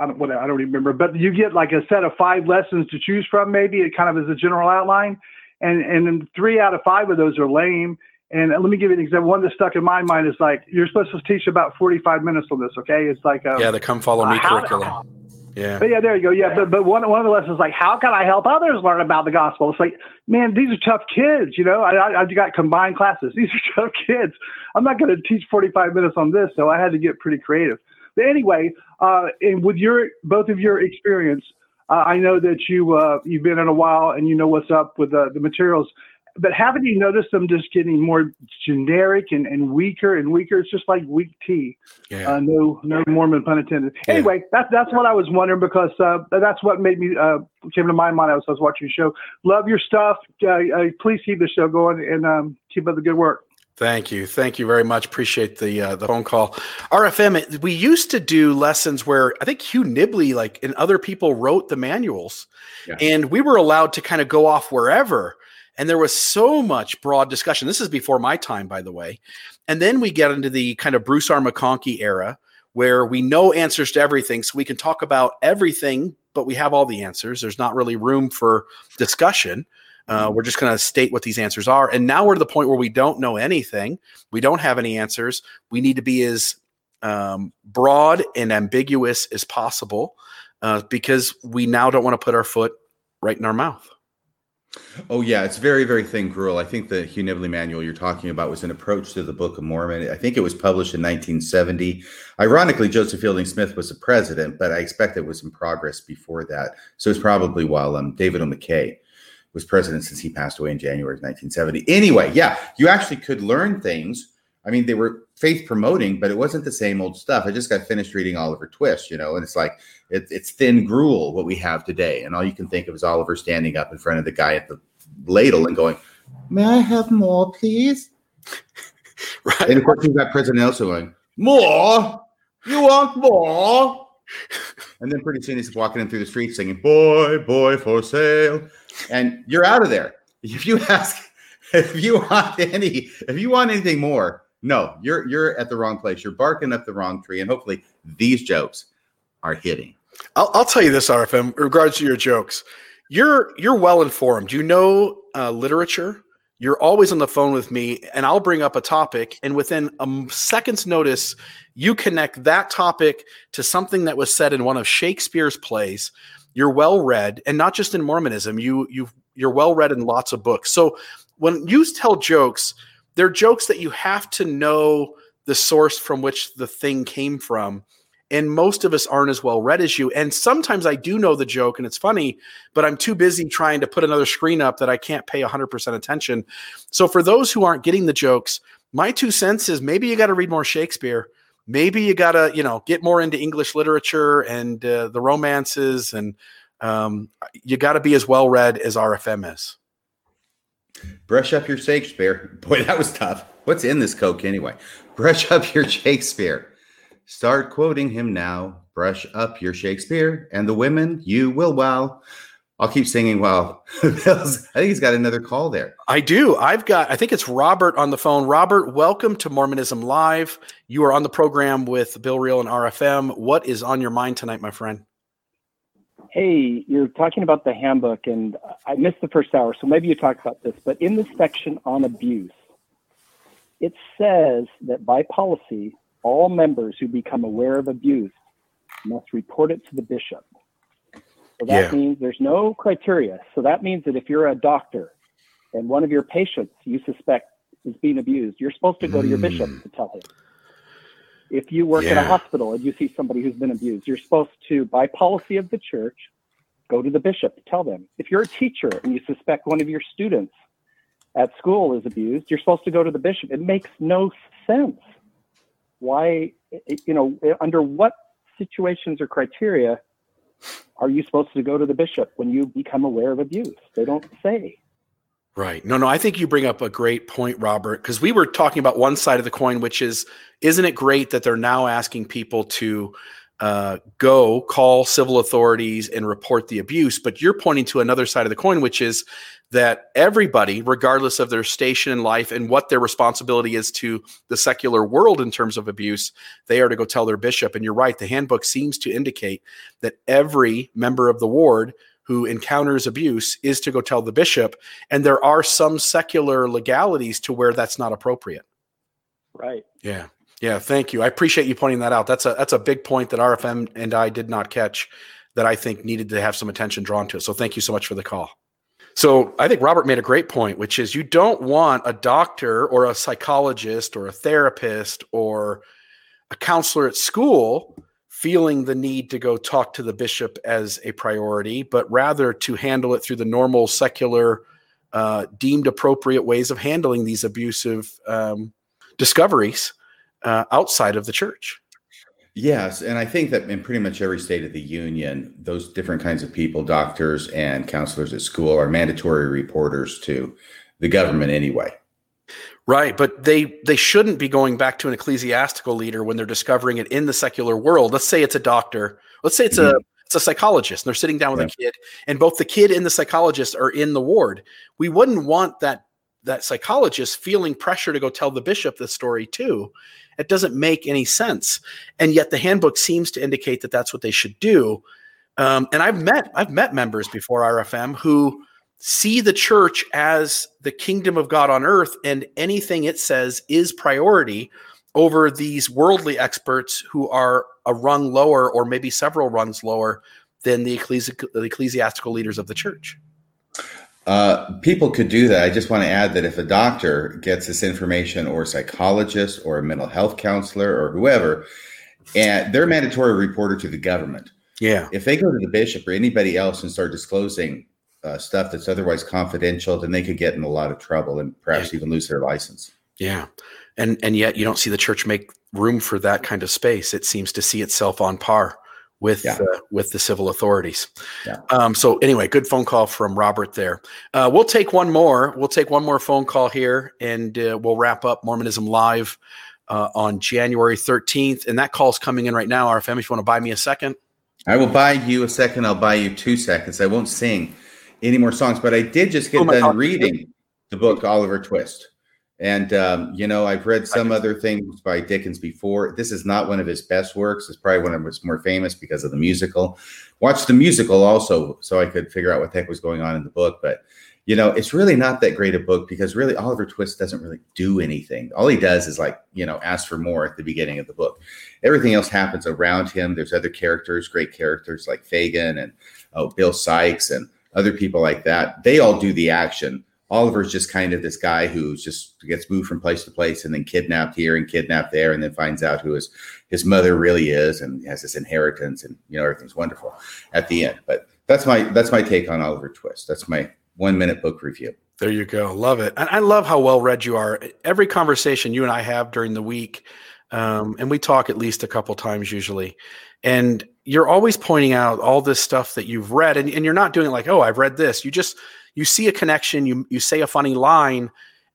I don't, what, I don't remember, but you get like a set of five lessons to choose from, maybe it kind of as a general outline. and and then three out of five of those are lame. And let me give you an example. One that stuck in my mind is like you're supposed to teach about 45 minutes on this. Okay, it's like um, yeah, the come follow me how- curriculum. Yeah. But yeah, there you go. Yeah, but but one one of the lessons is like, how can I help others learn about the gospel? It's like, man, these are tough kids. You know, I I, I got combined classes. (laughs) These are tough kids. I'm not going to teach 45 minutes on this, so I had to get pretty creative. But anyway, uh, and with your both of your experience, uh, I know that you uh, you've been in a while and you know what's up with uh, the materials. But haven't you noticed them just getting more generic and, and weaker and weaker? It's just like weak tea. Yeah. Uh, no, no Mormon pun intended. Anyway, that's that's what I was wondering because uh, that's what made me uh, came to my mind as I was watching the show. Love your stuff. Uh, uh, please keep the show going and um, keep up the good work. Thank you. Thank you very much. Appreciate the uh, the phone call. RFM, it- we used to do lessons where I think Hugh Nibley, like, and other people wrote the manuals, and we were allowed to kind of go off wherever. And there was so much broad discussion. This is before my time, by the way. And then we get into the kind of Bruce R. McConkie era where we know answers to everything. So we can talk about everything, but we have all the answers. There's not really room for discussion. Uh, we're just going to state what these answers are. And now we're to the point where we don't know anything. We don't have any answers. We need to be as um, broad and ambiguous as possible uh, because we now don't want to put our foot right in our mouth. Oh yeah, it's very very thin gruel. I think the Hugh Nibley manual you're talking about was an approach to the Book of Mormon. I think it was published in 1970. Ironically, Joseph Fielding Smith was the president, but I expect it was in progress before that. So it's probably while um, David O. McKay was president since he passed away in January of 1970. Anyway, yeah, you actually could learn things. I mean, they were faith promoting, but it wasn't the same old stuff. I just got finished reading Oliver Twist, you know, and it's like it, it's thin gruel what we have today, and all you can think of is Oliver standing up in front of the guy at the ladle and going, "May I have more, please?" (laughs) Right. And of course, you've got President Nelson going, "More? You want more?" And then pretty soon he's walking in through the street singing, Boy, boy for sale. And you're out of there. If you ask, (laughs) if you want any, if you want anything more, no, you're you're at the wrong place. You're barking up the wrong tree. And hopefully these jokes are hitting. I'll, I'll tell you this, RFM, in regards to your jokes. You're you're well informed. You know uh, literature. You're always on the phone with me, and I'll bring up a topic, and within a second's notice, you connect that topic to something that was said in one of Shakespeare's plays. You're well read, and not just in Mormonism. You you you're well read in lots of books. So when you tell jokes, they're jokes that you have to know the source from which the thing came from. And most of us aren't as well read as you. And sometimes I do know the joke and it's funny, but I'm too busy trying to put another screen up that I can't pay 100% attention. So for those who aren't getting the jokes, my two cents is maybe you got to read more Shakespeare. Maybe you got to, you know, get more into English literature and uh, the romances. And um, you got to be as well read as RFM is. Brush up your Shakespeare. Boy, that was tough. What's in this Coke anyway? Brush up your Shakespeare. Start quoting him now. Brush up your Shakespeare, and the women you will wow. I'll keep singing while. (laughs) I think he's got another call there. I do. I've got, I think it's Robert on the phone. Robert, welcome to Mormonism Live. You are on the program with Bill Reel and RFM. What is on your mind tonight, my friend? Hey, you're talking about the handbook, and I missed the first hour, so maybe you talked about this. But in the section on abuse, it says that by policy, all members who become aware of abuse must report it to the bishop. So that Yeah. means there's no criteria. So that means that if you're a doctor and one of your patients you suspect is being abused, you're supposed to go to your bishop hmm. to tell him. If you work at a hospital and you see somebody who's been abused, you're supposed to, by policy of the church, go to the bishop tell them. If you're a teacher and you suspect one of your students at school is abused, you're supposed to go to the bishop. It makes no sense. Why, you know, under what situations or criteria are you supposed to go to the bishop when you become aware of abuse? They don't say. Right. No, no, I think you bring up a great point, Robert, because we were talking about one side of the coin, which is, isn't it great that they're now asking people to uh, go call civil authorities and report the abuse? But you're pointing to another side of the coin, which is that everybody, regardless of their station in life and what their responsibility is to the secular world in terms of abuse, they are to go tell their bishop. And you're right, the handbook seems to indicate that every member of the ward who encounters abuse is to go tell the bishop. And there are some secular legalities to where that's not appropriate. Right. Yeah. Yeah. Thank you. I appreciate you pointing that out. That's a that's a big point that RFM and I did not catch that I think needed to have some attention drawn to it. So thank you so much for the call. So I think Robert made a great point, which is you don't want a doctor or a psychologist or a therapist or a counselor at school feeling the need to go talk to the bishop as a priority, but rather to handle it through the normal secular, uh, deemed appropriate ways of handling these abusive um, discoveries uh, outside of the church. Yes, and I think that in pretty much every state of the union, those different kinds of people, doctors and counselors at school, are mandatory reporters to the government anyway. Right, but they they shouldn't be going back to an ecclesiastical leader when they're discovering it in the secular world. Let's say it's a doctor. Let's say it's mm-hmm. a it's a psychologist. And they're sitting down with yeah. a kid, and both the kid and the psychologist are in the ward. We wouldn't want that that psychologist feeling pressure to go tell the bishop the story too. It doesn't make any sense. And yet the handbook seems to indicate that that's what they should do. Um, and I've met I've met members before RFM who see the church as the kingdom of God on earth, and anything it says is priority over these worldly experts who are a rung lower or maybe several rungs lower than the, ecclesi- the ecclesiastical leaders of the church. Uh, people could do that. I just want to add that if a doctor gets this information, or a psychologist, or a mental health counselor, or whoever, and they're mandatory reporter to the government. Yeah. If they go to the bishop or anybody else and start disclosing uh, stuff that's otherwise confidential, then they could get in a lot of trouble and perhaps yeah. even lose their license. Yeah. And and yet you don't see the church make room for that kind of space. It seems to see itself on par with yeah. uh, with the civil authorities. Yeah. Um, so anyway, good phone call from Robert there. Uh, we'll take one more. We'll take one more phone call here, and uh, we'll wrap up Mormonism live uh, on January thirteenth. And that call's coming in right now. RFM, if you want to buy me a second, I will buy you a second. I'll buy you two seconds. I won't sing any more songs, but I did just get oh done God. reading the book Oliver Twist. And um, you know, I've read some other things by Dickens before. This is not one of his best works. It's probably one of his more famous because of the musical. Watched the musical also, so I could figure out what the heck was going on in the book. But you know, it's really not that great a book because really Oliver Twist doesn't really do anything. All he does is like, you know, ask for more at the beginning of the book. Everything else happens around him. There's other characters, great characters like Fagin and oh, Bill Sikes and other people like that. They all do the action Oliver's just kind of this guy who just gets moved from place to place and then kidnapped here and kidnapped there, and then finds out who his his mother really is and has this inheritance, and you know everything's wonderful at the end. But that's my that's my take on Oliver Twist. That's my one minute book review. There you go. Love it. And I love how well read you are. Every conversation you and I have during the week, um, and we talk at least a couple times usually, and you're always pointing out all this stuff that you've read, and, and you're not doing it like, oh, I've read this. You just you see a connection, you you say a funny line,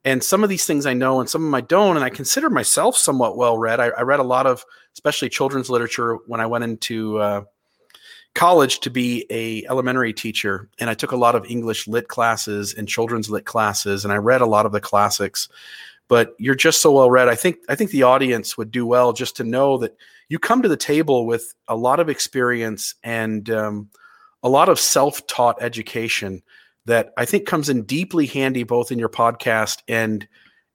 and some of these things I know and some of them I don't. And I consider myself somewhat well read. I, I read a lot of, especially children's literature, when I went into uh, college to be a elementary teacher, and I took a lot of English lit classes and children's lit classes, and I read a lot of the classics. But you're just so well read. I think I think the audience would do well just to know that you come to the table with a lot of experience and um, a lot of self-taught education that I think comes in deeply handy both in your podcast and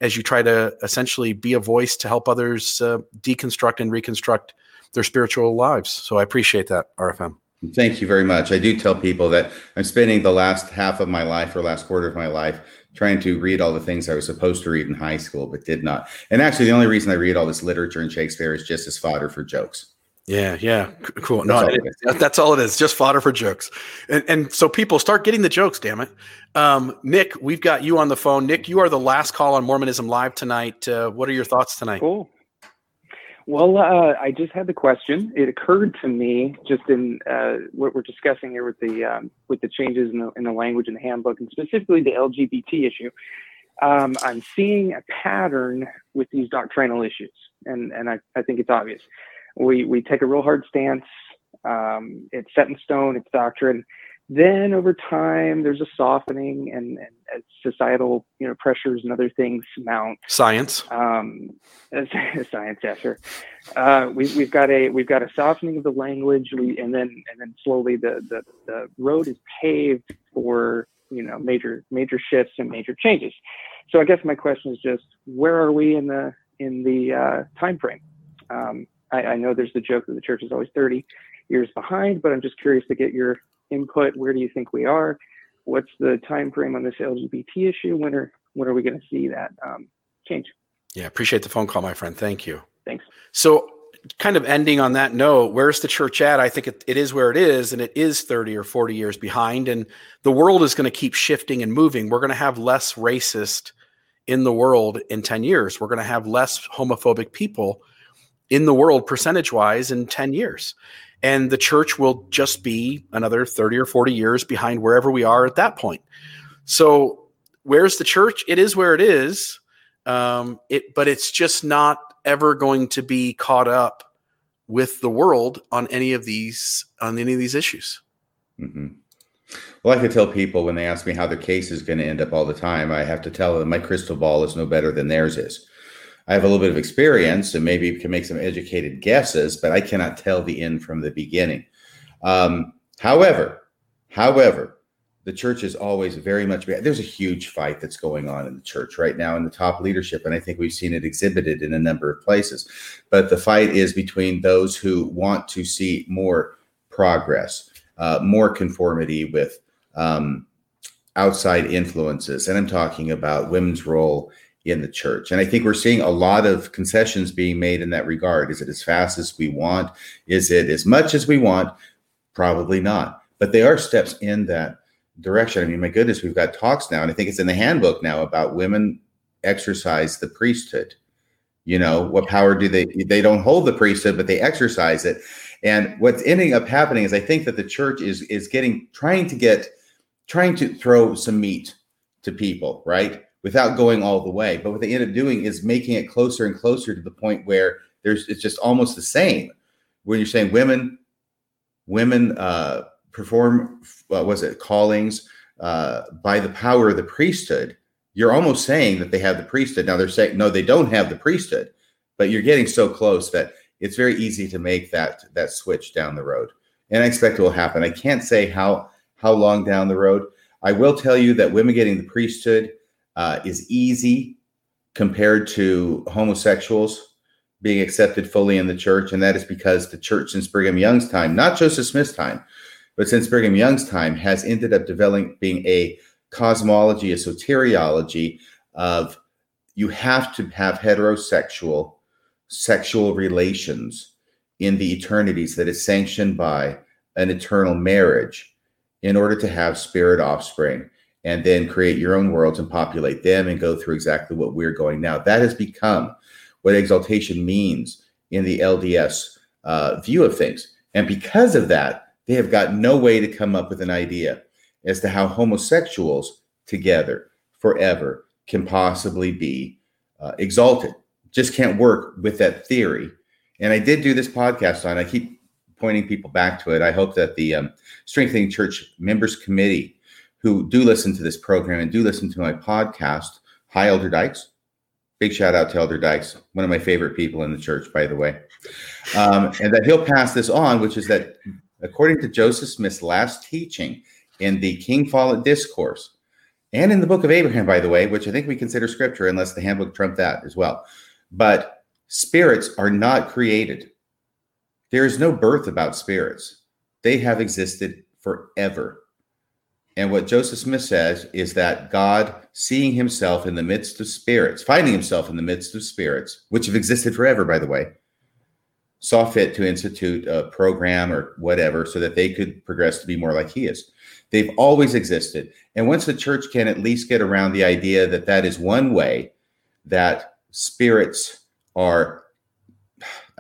as you try to essentially be a voice to help others uh, deconstruct and reconstruct their spiritual lives. So I appreciate that, RFM. Thank you very much. I do tell people that I'm spending the last half of my life or last quarter of my life trying to read all the things I was supposed to read in high school, but did not. And actually, the only reason I read all this literature and Shakespeare is just as fodder for jokes. Yeah, yeah, cool. No, that's all, that's all it is. Just fodder for jokes, and and so people start getting the jokes. Damn it, um, Nick, we've got you on the phone. Nick, you are the last call on Mormonism Live tonight. Uh, what are your thoughts tonight? Cool. Well, uh, I just had the question. It occurred to me just in uh, what we're discussing here with the um, with the changes in the, in the language in the handbook, and specifically the LGBT issue. Um, I'm seeing a pattern with these doctrinal issues, and and I, I think it's obvious we we take a real hard stance. Um, it's set in stone. It's doctrine. Then over time, there's a softening, and, and as societal you know pressures and other things mount, science, um, (laughs) science, yes, sir. Uh, we, we've got a we've got a softening of the language, we, and then and then slowly the, the the road is paved for you know major major shifts and major changes. So I guess my question is just where are we in the in the uh, time frame? Um, I, I know there's the joke that the church is always 30 years behind, but I'm just curious to get your input. Where do you think we are? What's the time frame on this LGBT issue? When are when are we going to see that um, change? Yeah, appreciate the phone call, my friend. Thank you. Thanks. So, kind of ending on that note, where's the church at? I think it, it is where it is, and it is 30 or 40 years behind. And the world is going to keep shifting and moving. We're going to have less racist in the world in 10 years. We're going to have less homophobic people in the world percentage wise in 10 years and the church will just be another 30 or 40 years behind wherever we are at that point. So where's the church? It is where it is. Um, it but it's just not ever going to be caught up with the world on any of these on any of these issues. Mm-hmm. well i could tell people when they ask me how their case is going to end up all the time i have to tell them my crystal ball is no better than theirs is I have a little bit of experience and maybe can make some educated guesses, but I cannot tell the end from the beginning. Um, however, however, the church is always very much there's a huge fight that's going on in the church right now in the top leadership and i think we've seen it exhibited in a number of places but the fight is between those who want to see more progress uh, more conformity with um, outside influences and i'm talking about women's role in the church. And I think we're seeing a lot of concessions being made in that regard. Is it as fast as we want? Is it as much as we want? Probably not. But they are steps in that direction. I mean, my goodness, we've got talks now, and I think it's in the handbook now about women exercise the priesthood. You know, what power do they they don't hold the priesthood, but they exercise it. And what's ending up happening is I think that the church is is getting trying to get trying to throw some meat to people, right? Without going all the way. But what they end up doing is making it closer and closer to the point where there's it's just almost the same. When you're saying women, women uh, perform what was it callings uh, by the power of the priesthood. You're almost saying that they have the priesthood. Now they're saying no, they don't have the priesthood, but you're getting so close that it's very easy to make that that switch down the road. And I expect it will happen. I can't say how how long down the road. I will tell you that women getting the priesthood uh, is easy compared to homosexuals being accepted fully in the church. And that is because the church since Brigham Young's time, not Joseph Smith's time, but since Brigham Young's time, has ended up developing being a cosmology, a soteriology of you have to have heterosexual sexual relations in the eternities that is sanctioned by an eternal marriage in order to have spirit offspring and then create your own worlds and populate them and go through exactly what we're going now. That has become what exaltation means in the LDS uh, view of things. And because of that, they have got no way to come up with an idea as to how homosexuals together forever can possibly be uh, exalted. Just can't work with that theory. And I did do this podcast on. I keep pointing people back to it. I hope that the um, Strengthening Church Members Committee who do listen to this program and do listen to my podcast. Hi, Elder Dykes. Big shout out to Elder Dykes, one of my favorite people in the church, by the way. Um, and that he'll pass this on, which is that according to Joseph Smith's last teaching in the King Follett Discourse, and in the book of Abraham, by the way, which I think we consider scripture unless the handbook trumped that as well. But spirits are not created. There is no birth about spirits. They have existed forever. And what Joseph Smith says is that God, seeing himself in the midst of spirits, finding himself in the midst of spirits, which have existed forever, by the way, saw fit to institute a program or whatever so that they could progress to be more like he is. They've always existed. And once the church can at least get around the idea that that is one way that spirits are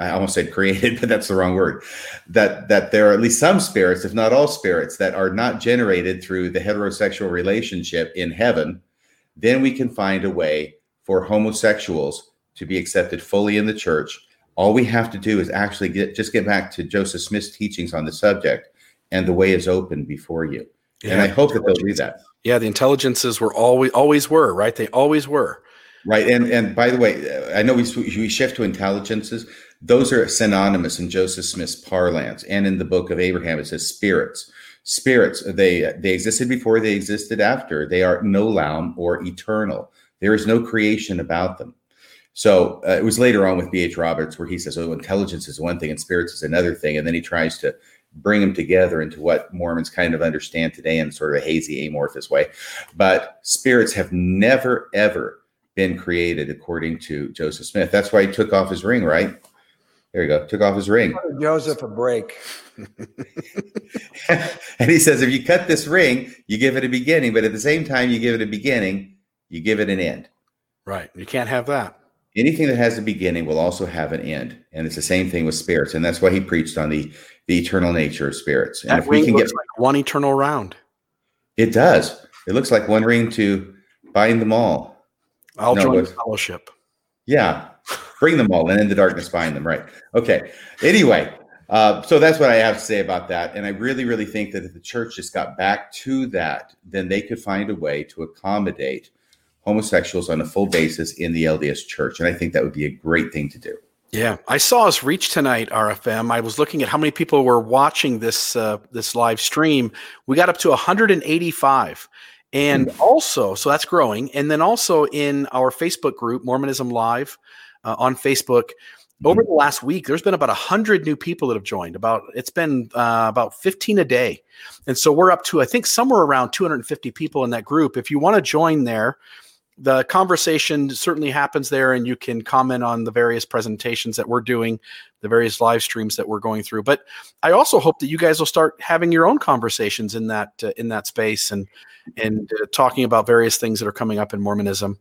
I almost said created, (laughs) but that's the wrong word. That that there are at least some spirits, if not all spirits, that are not generated through the heterosexual relationship in heaven, then we can find a way for homosexuals to be accepted fully in the church. All we have to do is actually get just get back to Joseph Smith's teachings on the subject, and the way is open before you. and I hope that they'll do that. Yeah, the intelligences were always always were right. They always were right. And and by the way, I know we we shift to intelligences. Those are synonymous in Joseph Smith's parlance, and in the book of Abraham, it says spirits. Spirits they they existed before, they existed after. They are nolam or eternal. There is no creation about them. So uh, it was later on with B.H. Roberts where he says, "Oh, intelligence is one thing and spirits is another thing," and then he tries to bring them together into what Mormons kind of understand today in sort of a hazy, amorphous way. But spirits have never, ever been created according to Joseph Smith. That's why he took off his ring, right? There you go. Took off his ring. Joseph a break. (laughs) and he says, if you cut this ring, you give it a beginning, but at the same time, you give it a beginning, you give it an end. Right. You can't have that. Anything that has a beginning will also have an end. And it's the same thing with spirits. And that's why he preached on the the eternal nature of spirits. And that if we can get like one eternal round. It does. It looks like one ring to bind them all. I'll no, join with, fellowship. Yeah. Bring them all and in the darkness bind them. Right. Okay. Anyway, uh, so that's what I have to say about that. And I really, really think that if the church just got back to that, then they could find a way to accommodate homosexuals on a full basis in the LDS church. And I think that would be a great thing to do. Yeah, I saw us reach tonight, RFM. I was looking at how many people were watching this uh, this live stream. We got up to 185, and mm. also, so that's growing. And then also in our Facebook group, Mormonism Live, uh, on Facebook, mm. over the last week, there's been about hundred new people that have joined. About it's been uh, about 15 a day, and so we're up to I think somewhere around 250 people in that group. If you want to join there, the conversation certainly happens there and you can comment on the various presentations that we're doing the various live streams that we're going through but i also hope that you guys will start having your own conversations in that uh, in that space and and uh, talking about various things that are coming up in mormonism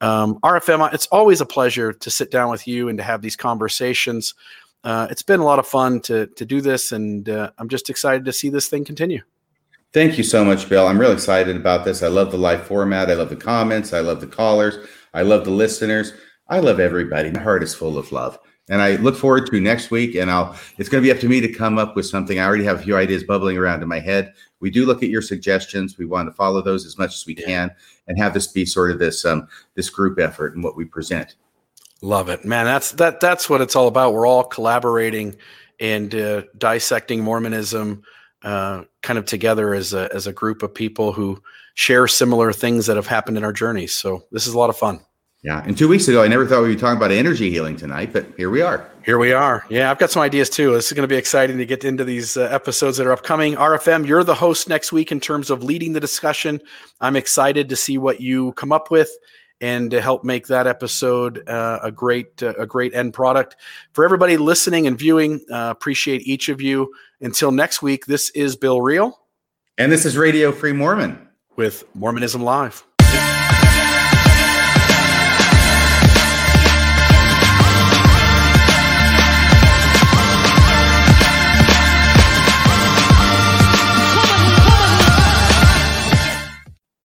um, rfm it's always a pleasure to sit down with you and to have these conversations uh, it's been a lot of fun to to do this and uh, i'm just excited to see this thing continue Thank you so much, Bill. I'm really excited about this. I love the live format. I love the comments. I love the callers. I love the listeners. I love everybody. My heart is full of love. And I look forward to next week. And I'll it's going to be up to me to come up with something. I already have a few ideas bubbling around in my head. We do look at your suggestions. We want to follow those as much as we can and have this be sort of this um this group effort and what we present. Love it, man. That's that that's what it's all about. We're all collaborating and uh, dissecting Mormonism uh, kind of together as a as a group of people who share similar things that have happened in our journeys. So this is a lot of fun. Yeah. And two weeks ago, I never thought we'd be talking about energy healing tonight, but here we are. Here we are. Yeah, I've got some ideas too. This is going to be exciting to get into these uh, episodes that are upcoming. RFM, you're the host next week in terms of leading the discussion. I'm excited to see what you come up with and to help make that episode uh, a great uh, a great end product for everybody listening and viewing. Uh, appreciate each of you. Until next week, this is Bill Reel, and this is Radio Free Mormon with Mormonism Live.